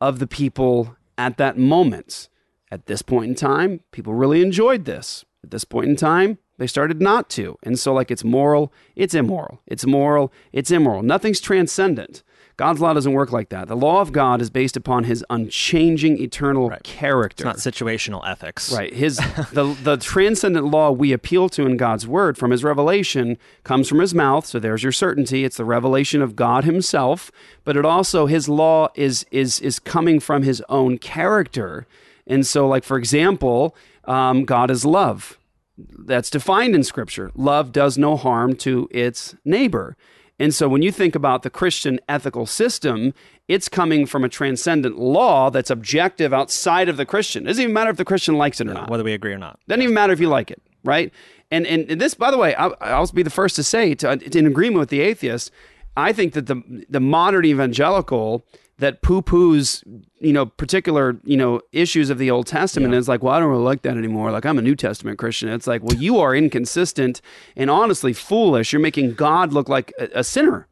of the people at that moment. At this point in time, people really enjoyed this. At this point in time, they started not to. And so, like, it's moral, it's immoral. It's moral, it's immoral. Nothing's transcendent. God's law doesn't work like that. The law of God is based upon his unchanging eternal character. it's not situational ethics. Right. His the the transcendent law we appeal to in God's word from his revelation comes from his mouth, so there's your certainty. It's the revelation of God himself, but it also his law is is is coming from his own character. And so like for example, um, God is love. That's defined in scripture. Love does no harm to its neighbor. And so when you think about the Christian ethical system, it's coming from a transcendent law that's objective outside of the Christian. It doesn't even matter if the Christian likes it or not. Whether we agree or not. Doesn't even matter if you like it, right? And and this, by the way, I'll, I'll be the first to say, to, in agreement with the atheist, I think that the the modern evangelical that poo poos, you know, particular, you know, issues of the Old Testament is like, well, I don't really like that anymore. Like, I'm a New Testament Christian. It's like, well, you are inconsistent and honestly foolish. You're making God look like a, a sinner.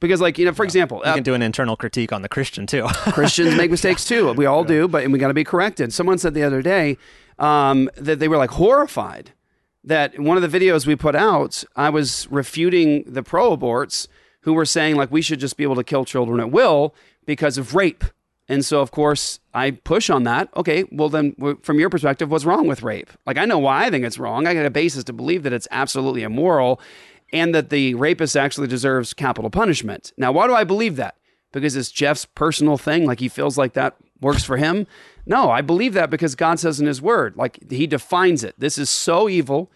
Because, like, you know, for example, You uh, can do an internal critique on the Christian too. Christians make mistakes too. We all do, but and we got to be corrected. Someone said the other day um, that they were like horrified that one of the videos we put out, I was refuting the pro aborts who were saying like we should just be able to kill children at will because of rape. And so, of course, I push on that. Okay, well, then, from your perspective, what's wrong with rape? Like, I know why I think it's wrong. I got a basis to believe that it's absolutely immoral and that the rapist actually deserves capital punishment. Now, why do I believe that? Because it's Jeff's personal thing, like he feels like that works for him? No, I believe that because God says in his word, like he defines it. This is so evil.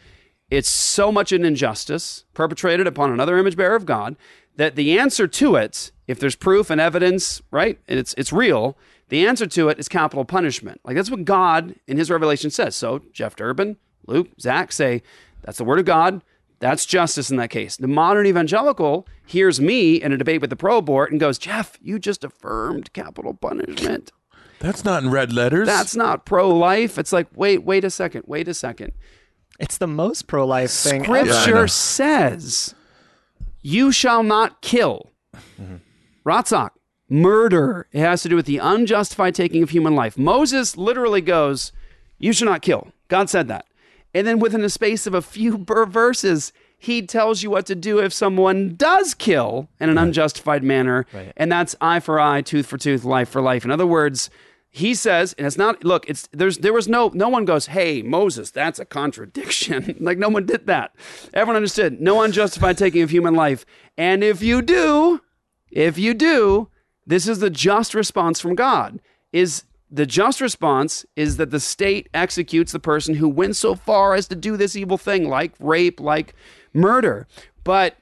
It's so much an injustice perpetrated upon another image bearer of God that the answer to it, if there's proof and evidence, right, and it's it's real, the answer to it is capital punishment. Like that's what God in His revelation says. So Jeff Durbin, Luke, Zach say that's the word of God. That's justice in that case. The modern evangelical hears me in a debate with the pro abort and goes, Jeff, you just affirmed capital punishment. That's not in red letters. That's not pro life. It's like, wait, wait a second, wait a second. it's the most pro life thing. ever. Yeah, Scripture says, "You shall not kill." Mm-hmm. Ratsach, murder. It has to do with the unjustified taking of human life. Moses literally goes, "You should not kill." God said that, and then within a space of a few verses, He tells you what to do if someone does kill in an unjustified manner, and that's eye for eye, tooth for tooth, life for life. In other words. He says, and it's not. Look, it's there's there was no no one goes, hey Moses, that's a contradiction. like no one did that. Everyone understood. No unjustified taking of human life. And if you do, if you do, this is the just response from God. Is the just response is that the state executes the person who went so far as to do this evil thing, like rape, like murder. But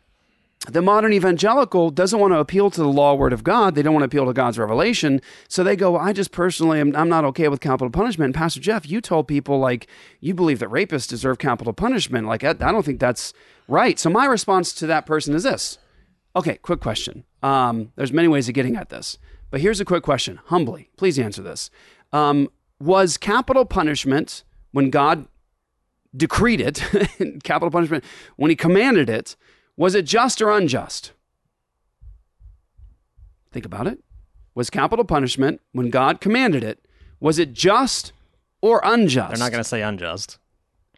the modern evangelical doesn't want to appeal to the law word of God. They don't want to appeal to God's revelation. So they go, I just personally am I'm not okay with capital punishment. And Pastor Jeff, you told people like you believe that rapists deserve capital punishment. Like I, I don't think that's right. So my response to that person is this. Okay, quick question. Um, there's many ways of getting at this, but here's a quick question. Humbly, please answer this. Um, was capital punishment when God decreed it, capital punishment, when he commanded it, was it just or unjust? Think about it. Was capital punishment, when God commanded it, was it just or unjust? They're not going to say unjust.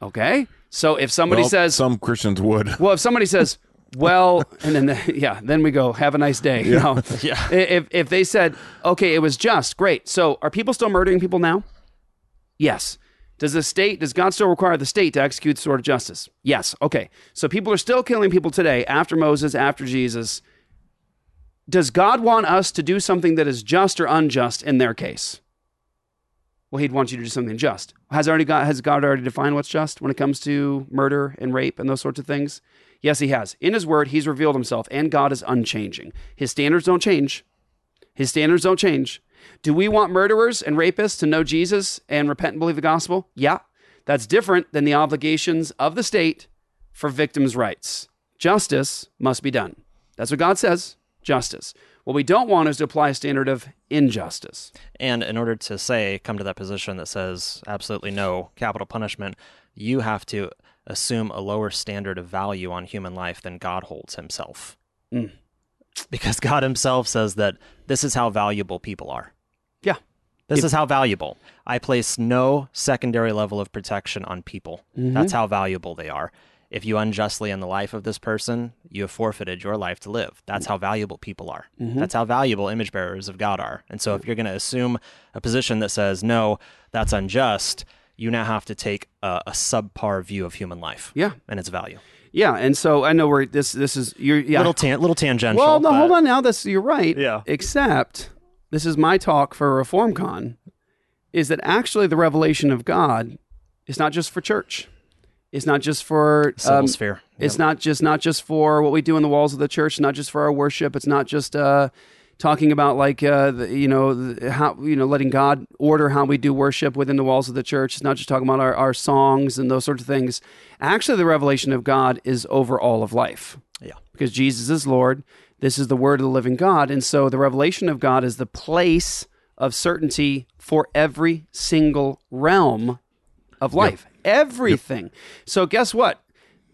Okay. So if somebody Well, says, some Christians would. well, if somebody says, well, and then the, yeah, then we go have a nice day. You know, Yeah. If if they said, okay, it was just great. So are people still murdering people now? Yes. Does the state, does God still require the state to execute the sword of justice? Yes. Okay. So people are still killing people today after Moses, after Jesus. Does God want us to do something that is just or unjust in their case? Well, he'd want you to do something just. Has already got has God already defined what's just when it comes to murder and rape and those sorts of things? Yes, he has. In his word, he's revealed himself, and God is unchanging. His standards don't change. His standards don't change. Do we want murderers and rapists to know Jesus and repent and believe the gospel? Yeah. That's different than the obligations of the state for victims' rights. Justice must be done. That's what God says justice. What we don't want is to apply a standard of injustice. And in order to say, come to that position that says absolutely no capital punishment, you have to assume a lower standard of value on human life than God holds himself. Mm. Because God himself says that this is how valuable people are. Yeah. This If- is how valuable. I place no secondary level of protection on people. Mhm. That's how valuable they are. If you unjustly end the life of this person, you have forfeited your life to live. That's how valuable people are. Mhm. That's how valuable image bearers of God are. And so if you're going to assume a position that says, no, that's unjust, you now have to take a, a subpar view of human life. Yeah. And its value. Yeah, and so I know where this this is you're yeah. Little, tan- little tangential. Well, no, but- hold on now. That's you're right. Yeah. Except this is my talk for ReformCon, is that actually the revelation of God is not just for church. It's not just for Civil um, sphere. It's not just not just for what we do in the walls of the church. Not just for our worship. It's not just uh, talking about like uh, the, you know the, how you know letting God order how we do worship within the walls of the church. It's not just talking about our, our songs and those sorts of things. Actually, the revelation of God is over all of life Yeah. because Jesus is Lord. This is the word of the living God. And so the revelation of God is the place of certainty for every single realm of life. Everything. So guess what?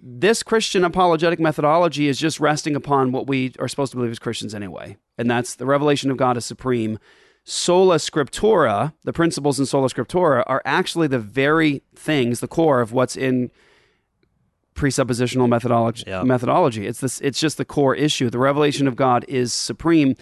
This Christian apologetic methodology is just resting upon what we are supposed to believe as Christians anyway. And that's the revelation of God is supreme. Sola Scriptura, the principles in Sola Scriptura, are actually the very things, the core of what's in presuppositional methodology Yeah. methodology it's this it's just the core issue the revelation of god is supreme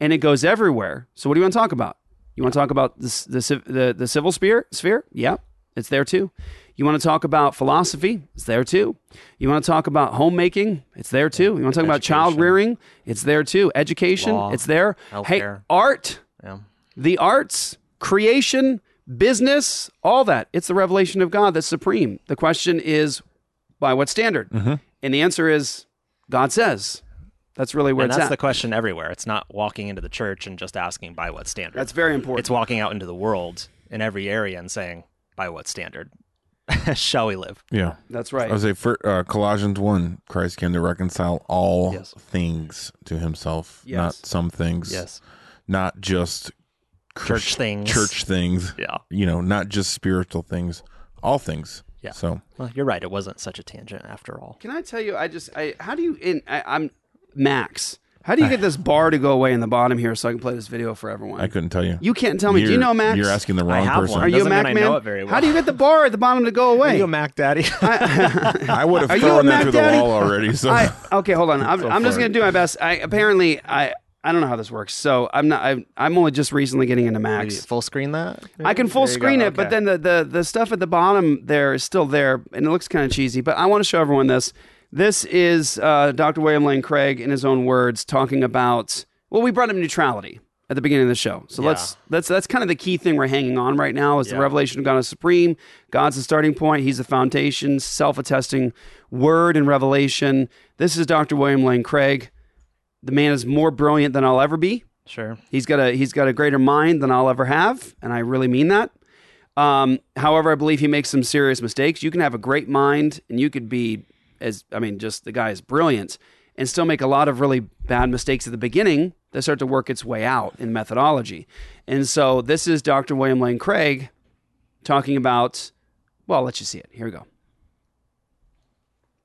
and it goes everywhere so what do you want to talk about you want to talk about this, the, the the civil sphere sphere yeah it's there too you want to talk about philosophy it's there too you want to talk about homemaking it's there too you want to talk about child rearing it's there too education Law. it's there hey art Yeah. the arts, creation, business, all that. It's the revelation of God that's supreme. The question is, by what standard? Mm-hmm. And the answer is, God says. That's really where and it's that's at. the question everywhere. It's not walking into the church and just asking by what standard. That's very important. It's walking out into the world in every area and saying by what standard shall we live? Yeah. That's right. I would say for uh, Colossians 1, Christ came to reconcile all Yes. things to himself, Yes. not some things. Yes. Not just Church things. Church things. Yeah. You know, not just spiritual things, all things. Yeah. So, Well, you're right. It wasn't such a tangent after all. Can I tell you? I just, I, how do you? In, I, I'm Max. How do you get this bar to go away in the bottom here so I can play this video for everyone? I couldn't tell you. You can't tell me. Do you You're- know Macs? You're asking the wrong have person. one. Are you a Doesn't mean Mac I man? know it very How do you get the bar at the bottom to go away? Are you a Mac Daddy? I would have Are you a thrown that Mac through Daddy? the wall already. So, I, okay, hold on. I'm, Go I'm just for gonna do my best. I apparently I I don't know how this works. So I'm not. I, I'm only just recently getting into Maybe Macs. full screen that? I can full There you go. screen it, but Okay. then the, the the stuff at the bottom there is still there, and it looks kind of cheesy. But I want to show everyone this. This is uh, Dr. William Lane Craig, in his own words, talking about. Well, we brought up neutrality at the beginning of the show, so Yeah. let's that's that's kind of the key thing we're hanging on right now is the revelation of God is supreme. God's the starting point. He's the foundation, self-attesting word and revelation. This is Dr. William Lane Craig. The man is more brilliant than I'll ever be. Sure. He's got a he's got a greater mind than I'll ever have, and I really mean that. Um, however, I believe he makes some serious mistakes. You can have a great mind, and you could be as I mean, just the guy is brilliant, and still make a lot of really bad mistakes at the beginning that start to work its way out in methodology. And so this is Dr. William Lane Craig talking about. Well, I'll let you see it. Here we go.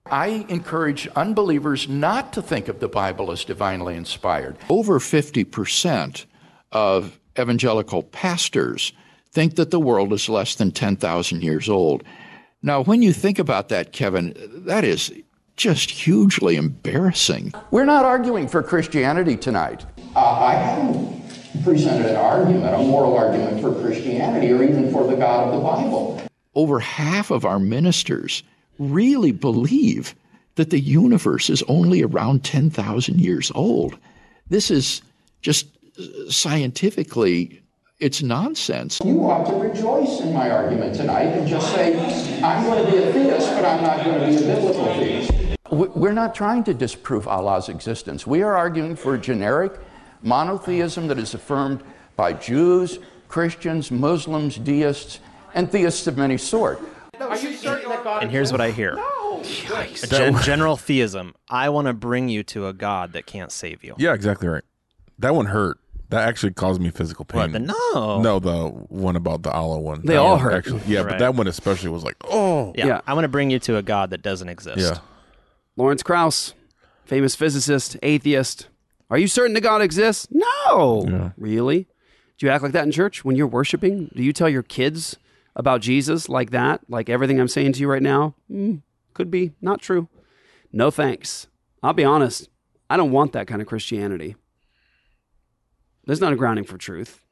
I encourage unbelievers not to think of the Bible as divinely inspired. Over 50% of evangelical pastors think that the world is less than 10,000 years old. Now, when you think about that, Kevin, that is just hugely embarrassing. We're not arguing for Christianity tonight. Uh, I haven't presented an argument, a moral argument for Christianity or even for the God of the Bible. Over half of our ministers really believe that the universe is only around 10,000 years old. This is just scientifically, it's nonsense. You ought to rejoice in my argument tonight and just say, I'm going to be a theist, but I'm not going to be a biblical theist. We're not trying to disprove Allah's existence. We are arguing for generic monotheism that is affirmed by Jews, Christians, Muslims, deists, and theists of many sort. Are you certain that God And here's what I hear. A gen- general theism. I want to bring you to a God that can't save you. Yeah, exactly right. That one hurt. That actually caused me physical pain. What, the- no. no, the one about the Allah one. They That all one hurt. Actually, yeah, Right. but that one especially was like, oh, Yeah. I want to bring you to a God that doesn't exist. Yeah. Lawrence Krauss, famous physicist, atheist. Are you certain that God exists? No. Really? Do you act like that in church when you're worshiping? Do you tell your kids about Jesus like that? Like everything I'm saying to you right now? Mm, could be. Not true. No thanks. I'll be honest. I don't want that kind of Christianity. There's not a grounding for truth.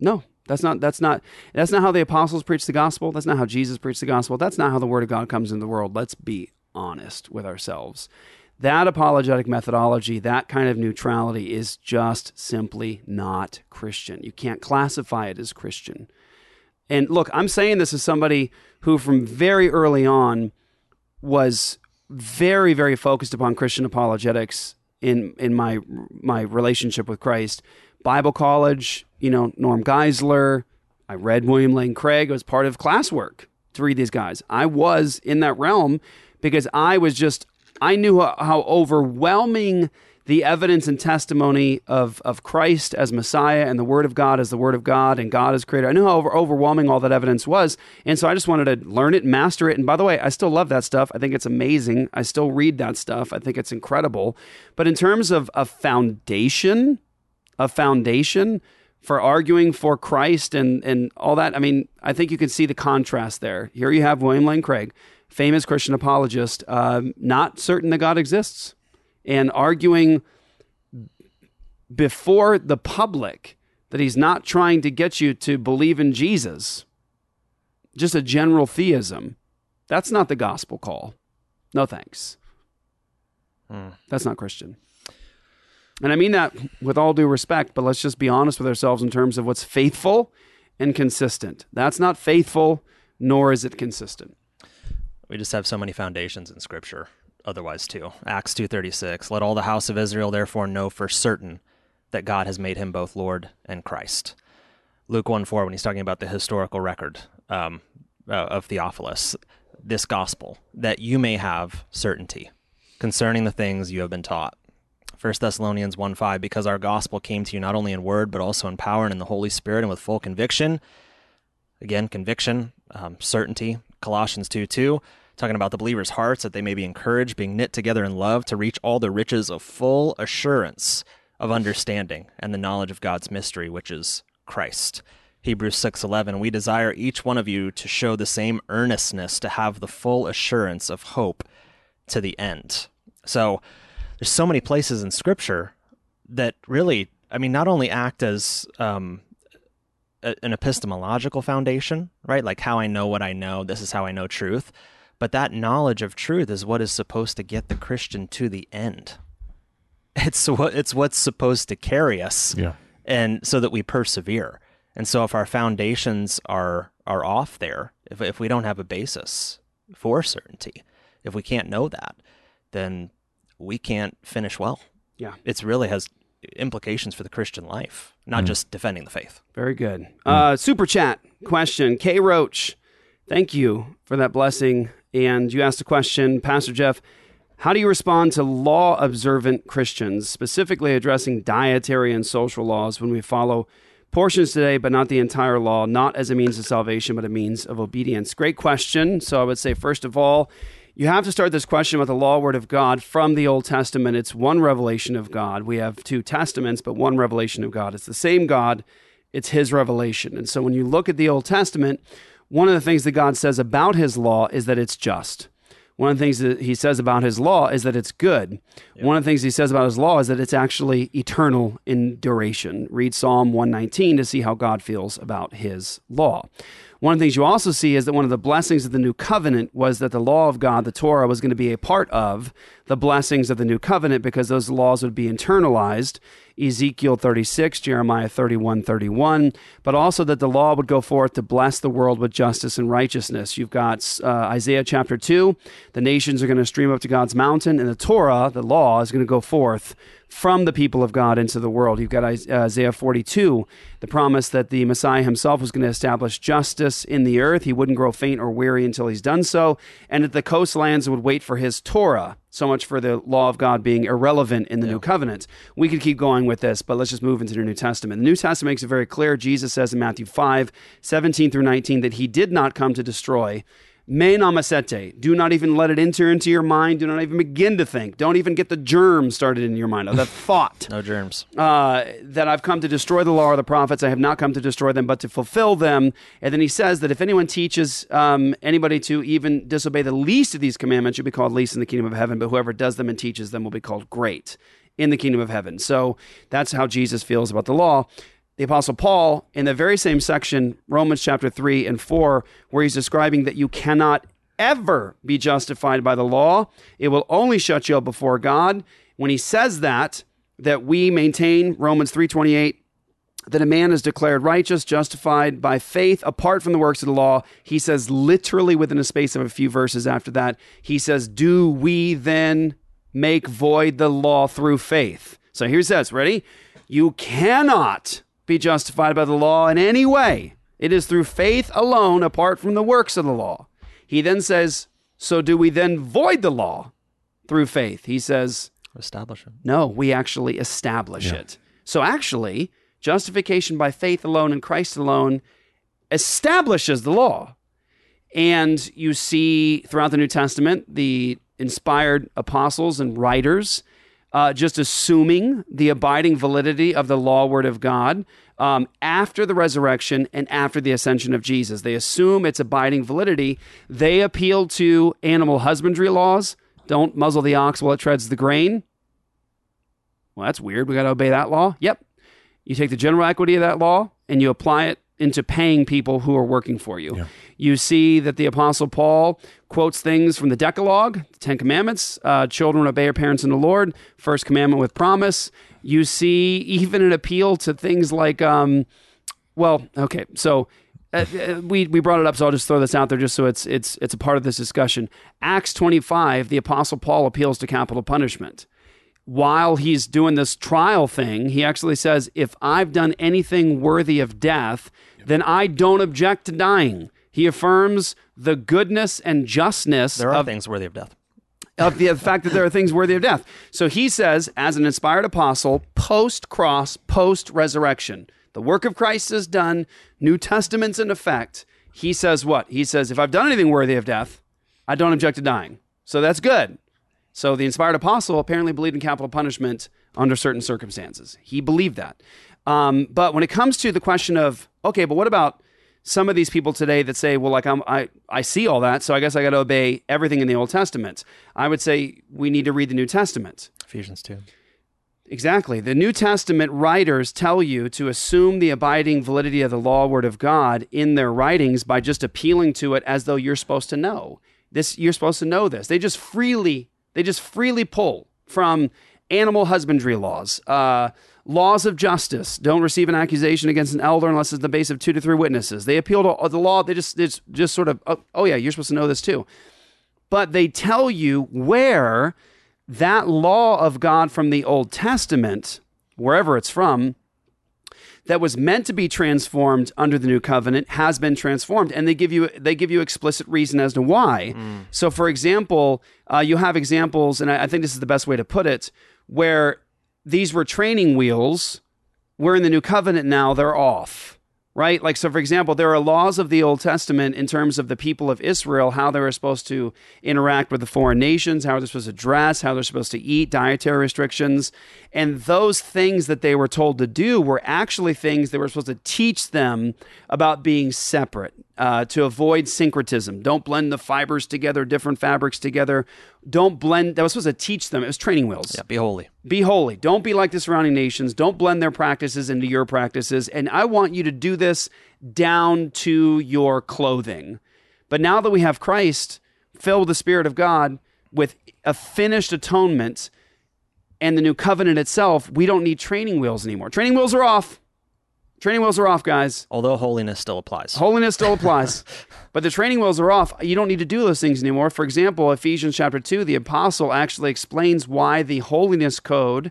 No, that's not that's not that's not how the apostles preached the gospel. That's not how Jesus preached the gospel. That's not how the word of God comes into the world. Let's be honest with ourselves. That apologetic methodology, that kind of neutrality is just simply not Christian. You can't classify it as Christian. And look, I'm saying this as somebody who from very early on was very very focused upon Christian apologetics in in my my relationship with Christ. Bible college, you know, Norm Geisler, I read William Lane Craig. It was part of classwork to read these guys. I was in that realm because I was just I knew how, how overwhelming the evidence and testimony of, of Christ as Messiah and the Word of God as the Word of God and God as Creator. I knew how over, overwhelming all that evidence was. And so I just wanted to learn it, master it. And by the way, I still love that stuff. I think it's amazing. I still read that stuff. I think it's incredible. But in terms of a foundation, a foundation for arguing for Christ and, and all that, I mean, I think you can see the contrast there. Here you have William Lane Craig, famous Christian apologist, um, not certain that God exists and arguing before the public that he's not trying to get you to believe in Jesus, just a general theism. That's not the gospel call. No thanks. Hmm. That's not Christian. And I mean that with all due respect, but let's just be honest with ourselves in terms of what's faithful and consistent. That's not faithful, nor is it consistent. We just have so many foundations in Scripture. Otherwise, too. Acts two thirty six. Let all the house of Israel therefore know for certain that God has made him both Lord and Christ. Luke one four when he's talking about the historical record um, uh, of Theophilus, this gospel that you may have certainty concerning the things you have been taught. 1 Thessalonians 1 5, because our gospel came to you not only in word, but also in power and in the Holy Spirit and with full conviction. Again, conviction, um, certainty. Colossians 2 2, talking about the believers' hearts, that they may be encouraged, being knit together in love, to reach all the riches of full assurance of understanding and the knowledge of God's mystery, which is Christ. Hebrews 6:11 We desire each one of you to show the same earnestness to have the full assurance of hope to the end. So there's so many places in scripture that really I mean not only act as um, an epistemological foundation, right? Like how I know what I know, this is how I know truth. But that knowledge of truth is what is supposed to get the Christian to the end. It's what it's what's supposed to carry us. Yeah. And so that we persevere. And so if our foundations are are off there, if if we don't have a basis for certainty, if we can't know that, then we can't finish well. Yeah. It's really has implications for the Christian life, not Mm. just defending the faith. Very good. Uh, super chat question. K Roach, thank you for that blessing. And you asked a question, Pastor Jeff. How do you respond to law observant Christians, specifically addressing dietary and social laws when we follow portions today, but not the entire law, not as a means of salvation, but a means of obedience? Great question. So I would say, first of all, you have to start this question with the law word of God from the Old Testament. It's one revelation of God. We have two testaments, but one revelation of God. It's the same God, it's his revelation. And so when you look at the Old Testament, one of the things that God says about his law is that it's just. One of the things that he says about his law is that it's good. One of the things he says about his law is that it's actually eternal in duration. Read Psalm 119 to see how God feels about his law. One of the things you also see is that one of the blessings of the new covenant was that the law of God, the Torah, was going to be a part of the blessings of the new covenant because those laws would be internalized. Ezekiel 36, Jeremiah 31, 31, but also that the law would go forth to bless the world with justice and righteousness. You've got uh, Isaiah chapter 2, the nations are going to stream up to God's mountain, and the Torah, the law, is going to go forth from the people of God into the world. You've got uh, Isaiah 42, the promise that the Messiah himself was going to establish justice in the earth. He wouldn't grow faint or weary until he's done so, and that the coastlands would wait for his Torah. So much for the law of God being irrelevant in the yeah. new covenant. We could keep going with this, but let's just move into the New Testament. The New Testament makes it very clear. Jesus says in Matthew 5, 17 through 19, that he did not come to destroy, Me nomisete. Do not even let it enter into your mind. Do not even begin to think. Don't even get the germ started in your mind. Of that thought. no germs. Uh, that I've come to destroy the law or the prophets. I have not come to destroy them, but to fulfill them. And then he says that if anyone teaches um, anybody to even disobey the least of these commandments, you'll be called least in the kingdom of heaven. But whoever does them and teaches them will be called great in the kingdom of heaven. So that's how Jesus feels about the law the Apostle Paul, in the very same section, Romans chapter 3 and 4, where he's describing that you cannot ever be justified by the law, it will only shut you up before God. When he says that, that we maintain Romans 3:28 that a man is declared righteous, justified by faith apart from the works of the law. He says literally within a space of a few verses after that, he says, "Do we then make void the law through faith?" So here's this, ready? You cannot be justified by the law in any way. It is through faith alone, apart from the works of the law. He then says, So do we then void the law through faith? He says, Establish it. No, we actually establish yeah. it. So actually, justification by faith alone in Christ alone establishes the law. And you see throughout the New Testament the inspired apostles and writers uh, just assuming the abiding validity of the law word of God um, after the resurrection and after the ascension of Jesus. They assume its abiding validity. They appeal to animal husbandry laws. Don't muzzle the ox while it treads the grain. Well, that's weird. We got to obey that law. Yep. You take the general equity of that law and you apply it into paying people who are working for you. Yeah. You see that the Apostle Paul quotes things from the Decalogue, the Ten Commandments, uh, children obey your parents in the Lord, first commandment with promise. You see even an appeal to things like, um, well, okay, so. Uh, uh, we we brought it up, so I'll just throw this out there just so it's it's it's a part of this discussion. Acts twenty five, the Apostle Paul appeals to capital punishment while he's doing this trial thing, he actually says, If I've done anything worthy of death, then I don't object to dying. He affirms the goodness and justness. There are of, things worthy of death. Of the, the fact that there are things worthy of death. So he says, as an inspired apostle, post cross, post resurrection, the work of Christ is done, New Testament's in effect. He says what? He says, if I've done anything worthy of death, I don't object to dying. So that's good. So the inspired apostle apparently believed in capital punishment under certain circumstances. He believed that. Um, but when it comes to the question of, okay, but what about some of these people today that say, well, like I'm, I, I see all that, so I guess I got to obey everything in the Old Testament. I would say we need to read the New Testament. Ephesians 2. Exactly. The New Testament writers tell you to assume the abiding validity of the law word of God in their writings by just appealing to it as though you're supposed to know. This you're supposed to know this. They just freely they just freely pull from animal husbandry laws, uh, laws of justice. Don't receive an accusation against an elder unless it's the base of two to three witnesses. They appeal to the law. They just it's just sort of oh, oh yeah, you're supposed to know this too. But they tell you where that law of God from the Old Testament, wherever it's from, that was meant to be transformed under the new covenant has been transformed and they give you they give you explicit reason as to why. Mm. so for example uh, you have examples and I, I think this is the best way to put it where these were training wheels. We're in the new covenant now they're off right? Like, so for example, there are laws of the Old Testament in terms of the people of Israel, how they were supposed to interact with the foreign nations, how they're supposed to dress, how they're supposed to eat, dietary restrictions. And those things that they were told to do were actually things they were supposed to teach them about being separate, uh, to avoid syncretism. Don't blend the fibers together, different fabrics together. Don't blend. That was supposed to teach them. It was training wheels. Yeah, be holy. Be holy. Don't be like the surrounding nations. Don't blend their practices into your practices. And I want you to do this down to your clothing. But now that we have Christ filled with the Spirit of God with a finished atonement and the new covenant itself, we don't need training wheels anymore. Training wheels are off. Training wheels are off, guys. Although holiness still applies. Holiness still applies. but the training wheels are off. You don't need to do those things anymore. For example, Ephesians chapter 2, the apostle actually explains why the holiness code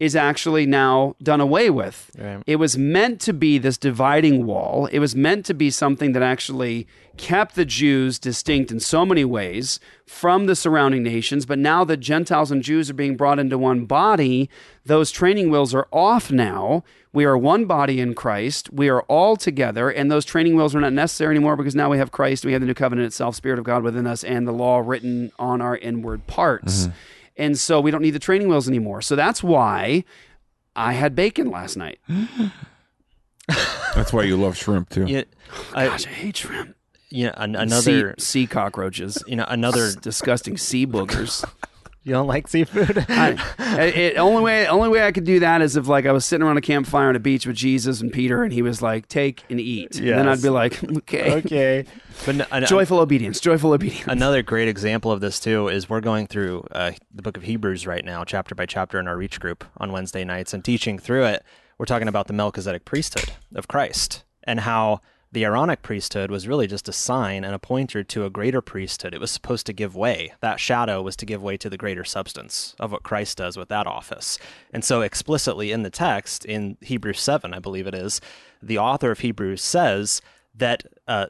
is actually now done away with. Right. It was meant to be this dividing wall. It was meant to be something that actually kept the Jews distinct in so many ways from the surrounding nations. But now that Gentiles and Jews are being brought into one body, those training wheels are off now. We are one body in Christ. We are all together, and those training wheels are not necessary anymore because now we have Christ. We have the new covenant itself, Spirit of God within us, and the law written on our inward parts. Mm-hmm. And so we don't need the training wheels anymore. So that's why I had bacon last night. That's why you love shrimp too. Yeah, Gosh, I hate shrimp. Yeah, an, another sea, sea cockroaches. You know, another disgusting sea boogers. You don't like seafood? I, it, only way only way I could do that is if like I was sitting around a campfire on a beach with Jesus and Peter, and he was like, "Take and eat." And then I'd be like, "Okay, Okay. But n- an- joyful obedience, joyful obedience." Another great example of this too is we're going through uh, the book of Hebrews right now, chapter by chapter, in our Reach group on Wednesday nights, and teaching through it. We're talking about the Melchizedek priesthood of Christ and how the Aaronic priesthood was really just a sign and a pointer to a greater priesthood. It was supposed to give way. That shadow was to give way to the greater substance of what Christ does with that office. And so, explicitly in the text, in Hebrews 7, I believe it is, the author of Hebrews says that uh,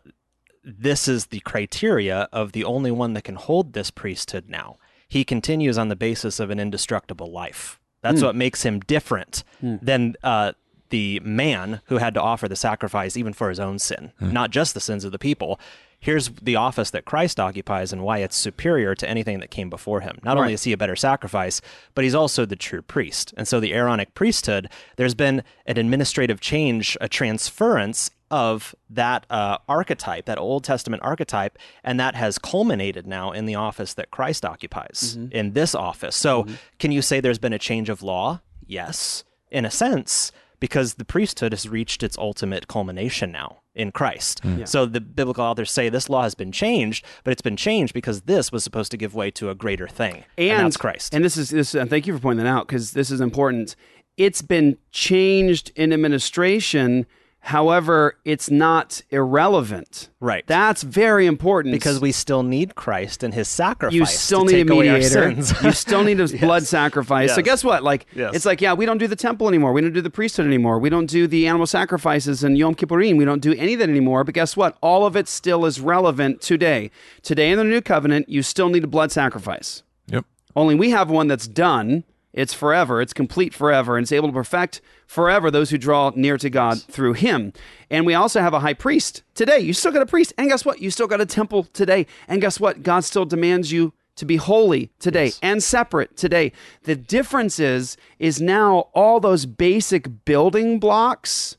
this is the criteria of the only one that can hold this priesthood now. He continues on the basis of an indestructible life. That's Hmm. what makes him different than uh, the man who had to offer the sacrifice even for his own sin, not just the sins of the people. Here's the office that Christ occupies and why it's superior to anything that came before him. Not only is he a better sacrifice, but he's also the true priest. And so the Aaronic priesthood, there's been an administrative change, a transference of that uh, archetype, that Old Testament archetype, and that has culminated now in the office that Christ occupies Mm-hmm. in this office. So, can you say there's been a change of law? Yes, in a sense, because the priesthood has reached its ultimate culmination now in Christ. Mm. Yeah. So, the biblical authors say this law has been changed, but it's been changed because this was supposed to give way to a greater thing, and, that's Christ. And this is this. And thank you for pointing that out because this is important. It's been changed in administration. However, it's not irrelevant. Right. That's very important because we still need Christ and his sacrifice. you still to need a take away mediator. you still need a Yes. blood sacrifice. So guess what? Like Yes. it's like yeah, we don't do the temple anymore. We don't do the priesthood anymore. We don't do the animal sacrifices and Yom Kippurim. We don't do any of that anymore. But guess what? All of it still is relevant today. Today in the new covenant, you still need a blood sacrifice. Yep. Only we have one that's done. It's forever. It's complete forever, and it's able to perfect forever those who draw near to God through Him. And we also have a high priest today. You still got a priest, and guess what? You still got a temple today. And guess what? God still demands you to be holy today and separate today. The difference is, is now all those basic building blocks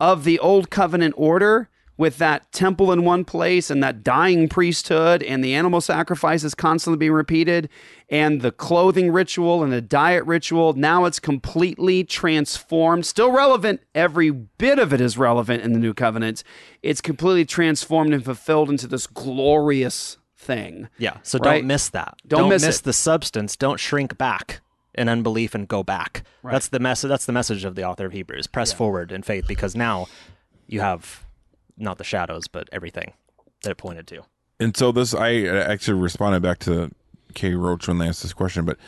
of the old covenant order with that temple in one place and that dying priesthood and the animal sacrifices constantly being repeated and the clothing ritual and the diet ritual now it's completely transformed still relevant every bit of it is relevant in the new covenant it's completely transformed and fulfilled into this glorious thing Yeah. So Right? don't miss that. Don't miss it. the substance. Don't shrink back in unbelief and go back. Right. That's the message. That's the message of the author of Hebrews. Press forward in faith because now you have not the shadows, but everything that it pointed to. And so this, I actually responded back to Kay Roach when they asked this question, but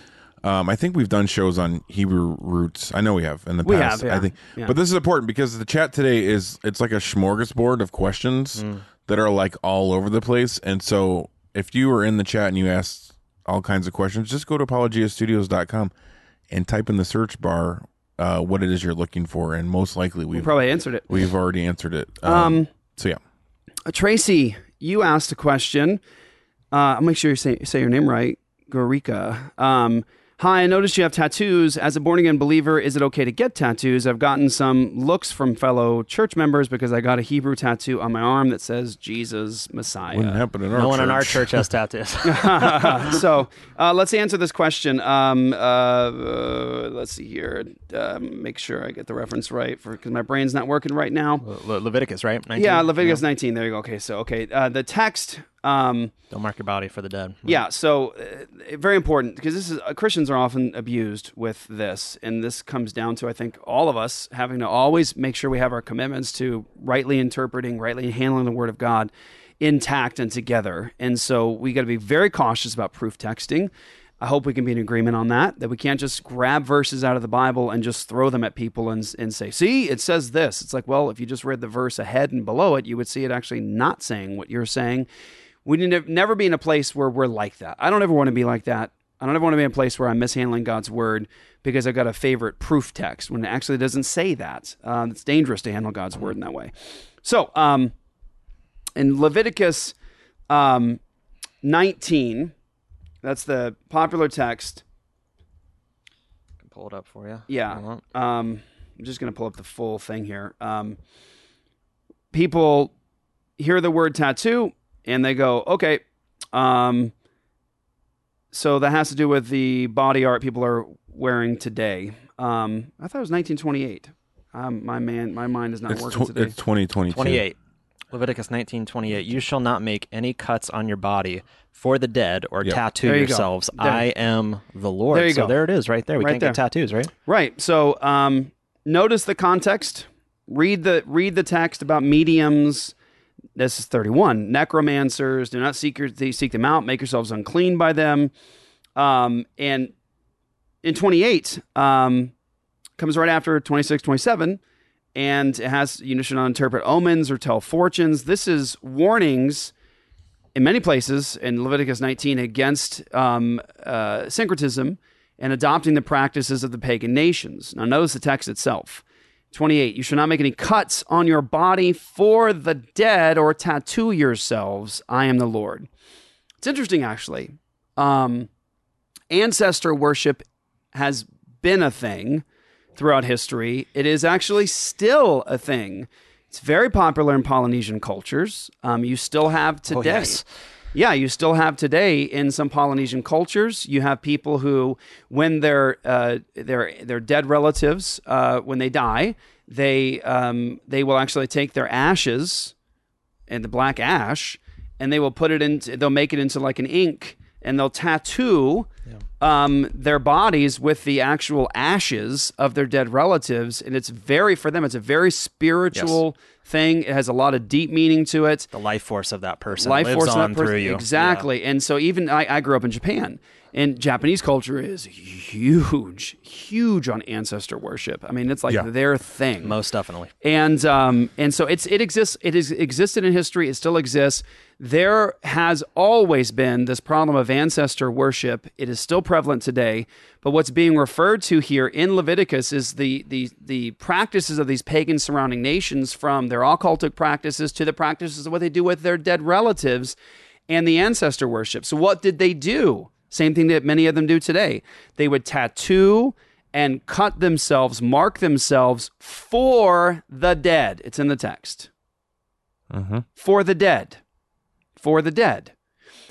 um, I think we've done shows on Hebrew roots. I know we have in the We past. have, yeah. I think, Yeah. but this is important because the chat today is it's like a smorgasbord of questions Mm. that are like all over the place. And so if you were in the chat and you asked all kinds of questions, just go to apologiastudios.com and type in the search bar uh, what it is you're looking for, and most likely we've probably answered it. We've already answered it. Um, so yeah, Uh, Tracy, you asked a question. Uh, I'll make sure you say, say your name right. Gorika. Um, Hi, I noticed you have tattoos. As a born again believer, is it okay to get tattoos? I've gotten some looks from fellow church members because I got a Hebrew tattoo on my arm that says Jesus Messiah. Wouldn't happen in our no one in our church. church has tattoos. so uh, let's answer this question. Um, uh, uh, let's see here. Uh, make sure I get the reference right for because my brain's not working right now. Le- Leviticus, right? 19? Yeah, Leviticus 19. There you go. Okay, so okay, uh, the text. Um, Don't mark your body for the dead. yeah, so uh, very important because this is uh, Christians are often abused with this, and this comes down to I think all of us having to always make sure we have our commitments to rightly interpreting, rightly handling the Word of God intact and together. And so we got to be very cautious about proof texting. I hope we can be in agreement on that. That we can't just grab verses out of the Bible and just throw them at people and and say, "See, it says this." It's like, well, if you just read the verse ahead and below it, you would see it actually not saying what you're saying we need to never be in a place where we're like that. I don't ever want to be like that. I don't ever want to be in a place where I'm mishandling God's word because I've got a favorite proof text when it actually doesn't say that. Um, it's dangerous to handle God's word in that way. So, um, in Leviticus um, 19, that's the popular text. I can pull it up for you. Yeah. If you want. Um, I'm just going to pull up the full thing here. Um, people hear the word tattoo and they go, okay. Um, so that has to do with the body art people are wearing today. Um, I thought it was 1928. Um, my man, my mind is not It's, working tw- today. it's 2022. 28. Leviticus 19:28. You shall not make any cuts on your body for the dead or Yep. tattoo There you yourselves. There. I am the Lord. There you so go. there it is right there. We Right can't get tattoos, right? Right. So um, notice the context. Read the read the text about mediums. This is thirty one. Necromancers. Do not seek your, seek them out. Make yourselves unclean by them. Um, and in twenty eight um, comes right after 26, 27, and it has you should not interpret omens or tell fortunes. This is warnings in many places in Leviticus 19 against um, uh, syncretism and adopting the practices of the pagan nations. Now, notice the text itself. 28, you shall not make any cuts on your body for the dead or tattoo yourselves. I am the Lord. It's interesting, actually. Um, ancestor worship has been a thing throughout history. It is actually still a thing. It's very popular in Polynesian cultures. Um, you still have today. Oh, yes. Yeah, you still have today in some Polynesian cultures. You have people who, when their uh, their their dead relatives, uh, when they die, they um, they will actually take their ashes and the black ash, and they will put it into. They'll make it into like an ink, and they'll tattoo um, their bodies with the actual ashes of their dead relatives, and it's very for them. It's a very spiritual thing. It has a lot of deep meaning to it. The life force of that person life lives force on person. through you. Exactly. And so even I, I grew up in Japan, and Japanese culture is huge, huge on ancestor worship. I mean, it's like Yeah. their thing. Most definitely. And um, and so it's it exists. It has existed in history. It still exists. There has always been this problem of ancestor worship. It is still prevalent today. But what's being referred to here in Leviticus is the the the practices of these pagan surrounding nations, from their occultic practices to the practices of what they do with their dead relatives, and the ancestor worship. So what did they do? Same thing that many of them do today. They would tattoo and cut themselves, mark themselves for the dead. It's in the text. Mm-hmm. For the dead. For the dead.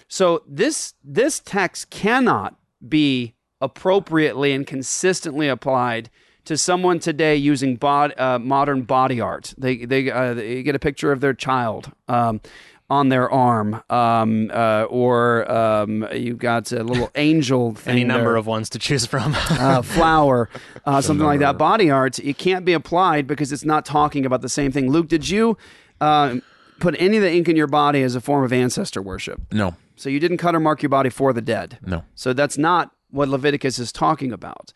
So this this text cannot be appropriately and consistently applied to someone today using bod, uh, modern body art. They they, uh, they get a picture of their child um, on their arm, um, uh, or um, you've got a little angel thing. Any number there of ones to choose from. uh, flower, uh, something like that. Body art, it can't be applied because it's not talking about the same thing. Luke, did you uh, put any of the ink in your body as a form of ancestor worship? No, So you didn't cut or mark your body for the dead. no. So that's not what Leviticus is talking about.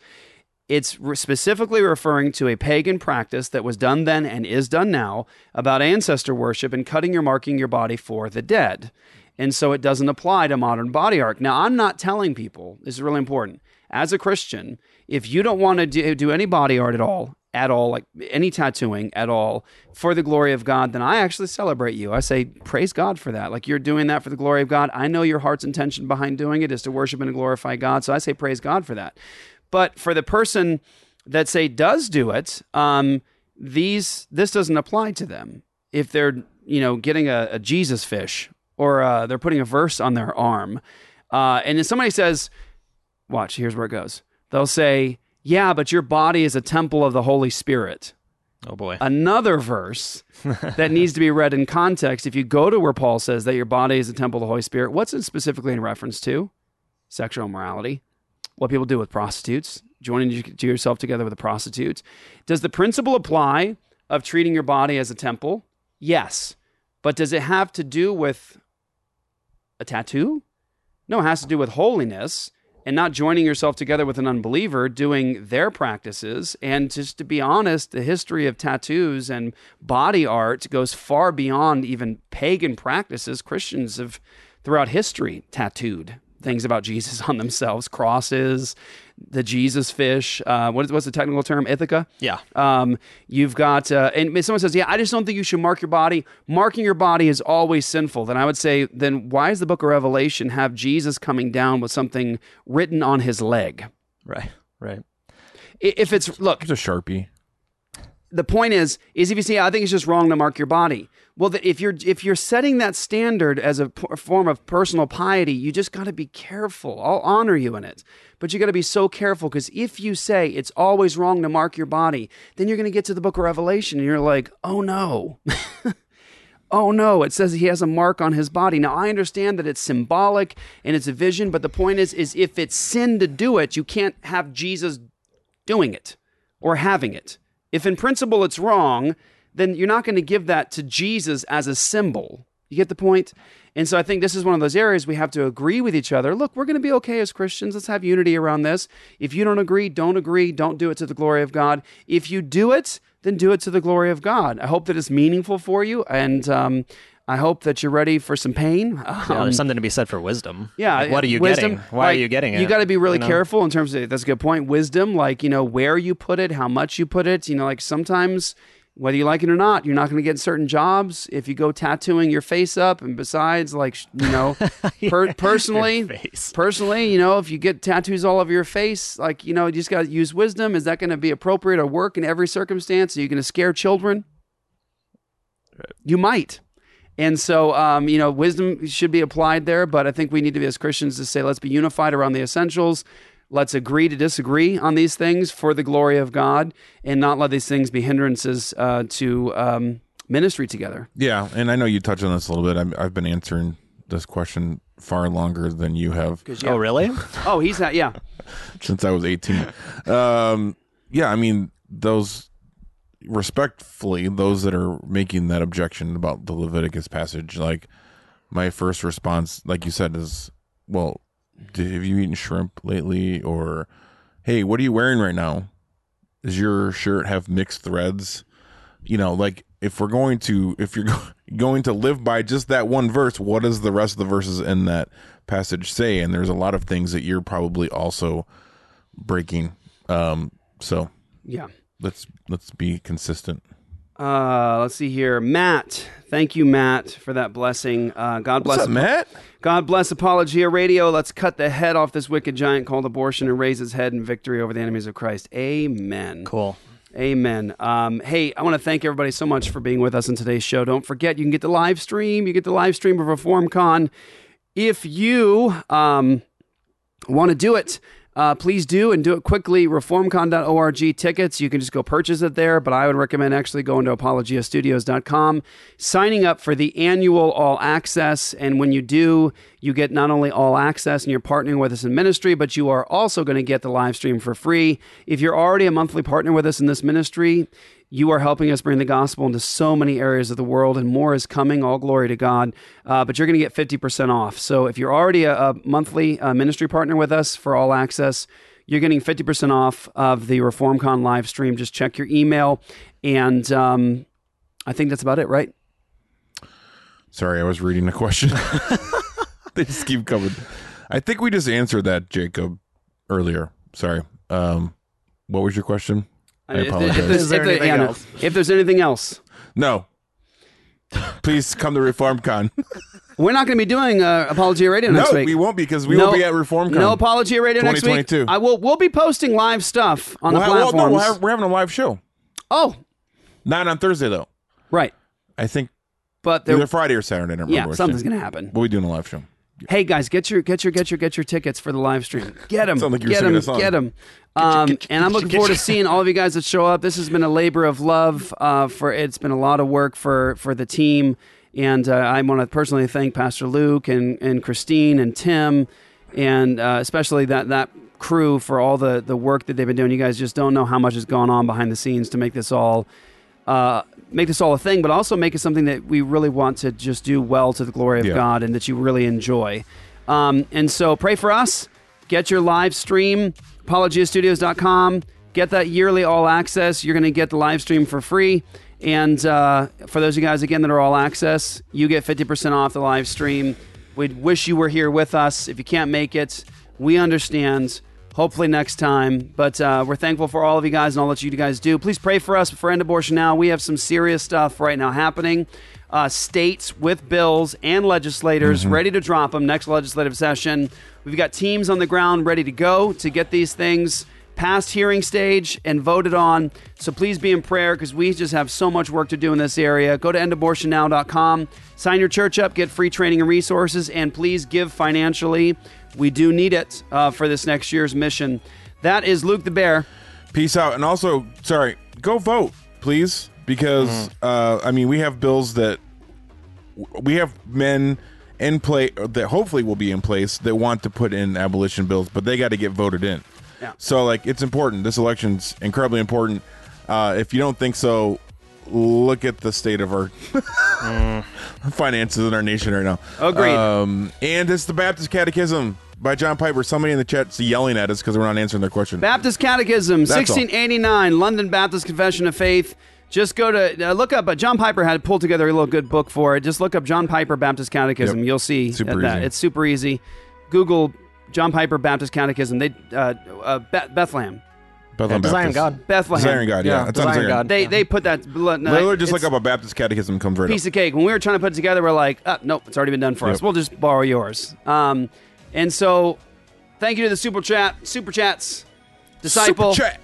It's re- specifically referring to a pagan practice that was done then and is done now about ancestor worship and cutting or marking your body for the dead. And so it doesn't apply to modern body art. Now, I'm not telling people, this is really important. as a Christian, if you don't want to do, do any body art at all, at all, like any tattooing at all, for the glory of God, then I actually celebrate you. I say, praise God for that. Like you're doing that for the glory of God. I know your heart's intention behind doing it is to worship and glorify God. So I say, praise God for that. But for the person that say does do it, um, these this doesn't apply to them. If they're you know getting a, a Jesus fish or uh, they're putting a verse on their arm, uh, and then somebody says, "Watch, here's where it goes." They'll say, "Yeah, but your body is a temple of the Holy Spirit." Oh boy. Another verse that needs to be read in context. If you go to where Paul says that your body is a temple of the Holy Spirit, what's it specifically in reference to? Sexual immorality. What people do with prostitutes, joining to yourself together with a prostitute. Does the principle apply of treating your body as a temple? Yes. But does it have to do with a tattoo? No, it has to do with holiness and not joining yourself together with an unbeliever doing their practices. And just to be honest, the history of tattoos and body art goes far beyond even pagan practices. Christians have, throughout history, tattooed things about Jesus on themselves crosses, the Jesus fish. Uh, what is, what's the technical term? Ichthys? Yeah. Um, you've got, uh, and someone says, yeah, I just don't think you should mark your body. Marking your body is always sinful. Then I would say, then why does the book of Revelation have Jesus coming down with something written on his leg? Right, right. If it's, look, it's a Sharpie. The point is, is if you say, I think it's just wrong to mark your body. Well, if you're if you're setting that standard as a p- form of personal piety, you just got to be careful. I'll honor you in it, but you got to be so careful because if you say it's always wrong to mark your body, then you're going to get to the Book of Revelation and you're like, oh no. oh no, it says he has a mark on his body. Now I understand that it's symbolic and it's a vision, but the point is is if it's sin to do it, you can't have Jesus doing it or having it. If in principle it's wrong, then you're not going to give that to Jesus as a symbol. You get the point? And so I think this is one of those areas we have to agree with each other. Look, we're going to be okay as Christians. Let's have unity around this. If you don't agree, don't agree. Don't do it to the glory of God. If you do it, then do it to the glory of God. I hope that it's meaningful for you. And, um, I hope that you're ready for some pain. Um, yeah, there's something to be said for wisdom. Yeah. Like, what are you wisdom, getting? Why like, are you getting it? You got to be really You know? careful in terms of that's a good point. Wisdom, like you know where you put it, how much you put it. You know, like sometimes whether you like it or not, you're not going to get certain jobs if you go tattooing your face up. And besides, like you know, per- personally, personally, you know, if you get tattoos all over your face, like you know, you just got to use wisdom. Is that going to be appropriate or work in every circumstance? Are you going to scare children? You might. And so, um, you know, wisdom should be applied there, but I think we need to be as Christians to say, let's be unified around the essentials. Let's agree to disagree on these things for the glory of God and not let these things be hindrances uh, to um, ministry together. Yeah, and I know you touched on this a little bit. I've, I've been answering this question far longer than you have. yeah. Oh, really? Oh, he's that, yeah. since I was 18. Um, yeah, I mean, those respectfully, those that are making that objection about the Leviticus passage, like my first response, like you said, is, well, have you eaten shrimp lately? Or, hey, what are you wearing right now? Does your shirt have mixed threads? You know, like if we're going to, if you're going to live by just that one verse, what does the rest of the verses in that passage say? And there's a lot of things that you're probably also breaking. Um, so Yeah. Let's let's be consistent. Uh, let's see here. Matt. Thank you, Matt, for that blessing. Uh, God bless What's up, Matt? God bless Apologia Radio. Let's cut the head off this wicked giant called abortion and raise his head in victory over the enemies of Christ. Amen. Cool. Amen. Um, hey, I want to thank everybody so much for being with us in today's show. Don't forget, you can get the live stream. You get the live stream of ReformCon. If you um, want to do it, uh, please do and do it quickly. Reformcon.org tickets. You can just go purchase it there, but I would recommend actually going to apologiastudios.com, signing up for the annual all access. And when you do, you get not only all access and you're partnering with us in ministry, but you are also going to get the live stream for free. If you're already a monthly partner with us in this ministry, you are helping us bring the gospel into so many areas of the world, and more is coming. All glory to God. Uh, but you're going to get 50% off. So if you're already a, a monthly uh, ministry partner with us for all access, you're getting 50% off of the ReformCon live stream. Just check your email. And um, I think that's about it, right? Sorry, I was reading the question. they just keep coming. I think we just answered that, Jacob, earlier. sorry. Um, what was your question? I If- if apologize. there's- if there- yeah. If there's anything else, no. Please come to ReformCon. we're not going to be doing uh, Apologia Radio next no, week. we won't be because we No- will be at ReformCon. No Apologia Radio next week. 2022. I will. We'll be posting live stuff on We'll the ha- well, no, we'll have- we're having a live show. Oh, Not on Thursday though. right. I think But there, either Friday or Saturday. I don't Yeah, remember which something's gonna happen. We'll be doing a live show. Hey guys, get your get your get your get your tickets for the live stream. Get them. Like get them. Get them. Um, and I'm looking forward to seeing all of you guys that show up. This has been a labor of love. Uh, for it's been a lot of work for for the team, and uh, I want to personally thank Pastor Luke and and Christine and Tim, and uh, especially that that crew for all the the work that they've been doing. You guys just don't know how much has gone on behind the scenes to make this all uh, make this all a thing, but also make it something that we really want to just do well to the glory of Yeah. God and that you really enjoy. Um, and so pray for us. Get your live stream, apologiastudios.com. Get that yearly all access. You're going to get the live stream for free. And uh, for those of you guys, again, that are all access, you get 50% off the live stream. We'd wish you were here with us. If you can't make it, we understand. Hopefully next time. But uh, we're thankful for all of you guys and all that you guys do. Please pray for us for End Abortion Now. We have some serious stuff right now happening. Uh, states with bills and legislators ready to drop them next legislative session. We've got teams on the ground ready to go to get these things past hearing stage and voted on. So please be in prayer because we just have so much work to do in this area. Go to endabortionnow.com, sign your church up, get free training and resources, and please give financially. We do need it uh, for this next year's mission. That is Luke the Bear. Peace out. And also, sorry, go vote, please, because Mm. uh, I mean, we have bills that we have men in play that hopefully will be in place that want to put in abolition bills, but they got to get voted in. Yeah. So, like, it's important. This election's incredibly important. Uh, if you don't think so, look at the state of our finances in our nation right now. Agreed. Um, and it's the Baptist Catechism by John Piper. Somebody in the chat's yelling at us because we're not answering their question. Baptist Catechism, That's all. 1689, London Baptist Confession of Faith. Just go to uh, look up. Uh, John Piper had pulled together a little good book for it. Just look up John Piper Baptist Catechism. Yep. You'll see Super that easy. it's super easy. Google John Piper Baptist Catechism. They uh, uh, Be- Bethlehem. Bethlehem Zion Baptist. God. Bethlehem. Zion God, yeah. It's on Zion Zion. God. They they put that Literally just look up a Baptist catechism comes right piece up. of cake. When we were trying to put it together, we're like, oh, nope, it's already been done for us. We'll just borrow yours. Um, and so, thank you to the super chat, super chats, disciple, Super chat.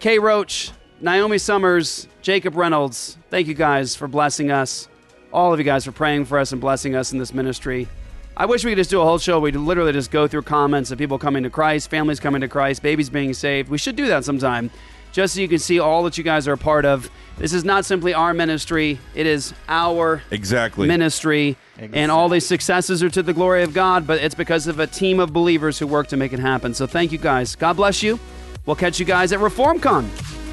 Kay Roach, Naomi Summers, Jacob Reynolds. Thank you guys for blessing us. All of you guys for praying for us and blessing us in this ministry. I wish we could just do a whole show. We'd literally just go through comments of people coming to Christ, families coming to Christ, babies being saved. We should do that sometime, just so you can see all that you guys are a part of. This is not simply our ministry, it is our Exactly. ministry. And all these successes are to the glory of God, but it's because of a team of believers who work to make it happen. So thank you guys. God bless you. We'll catch you guys at ReformCon.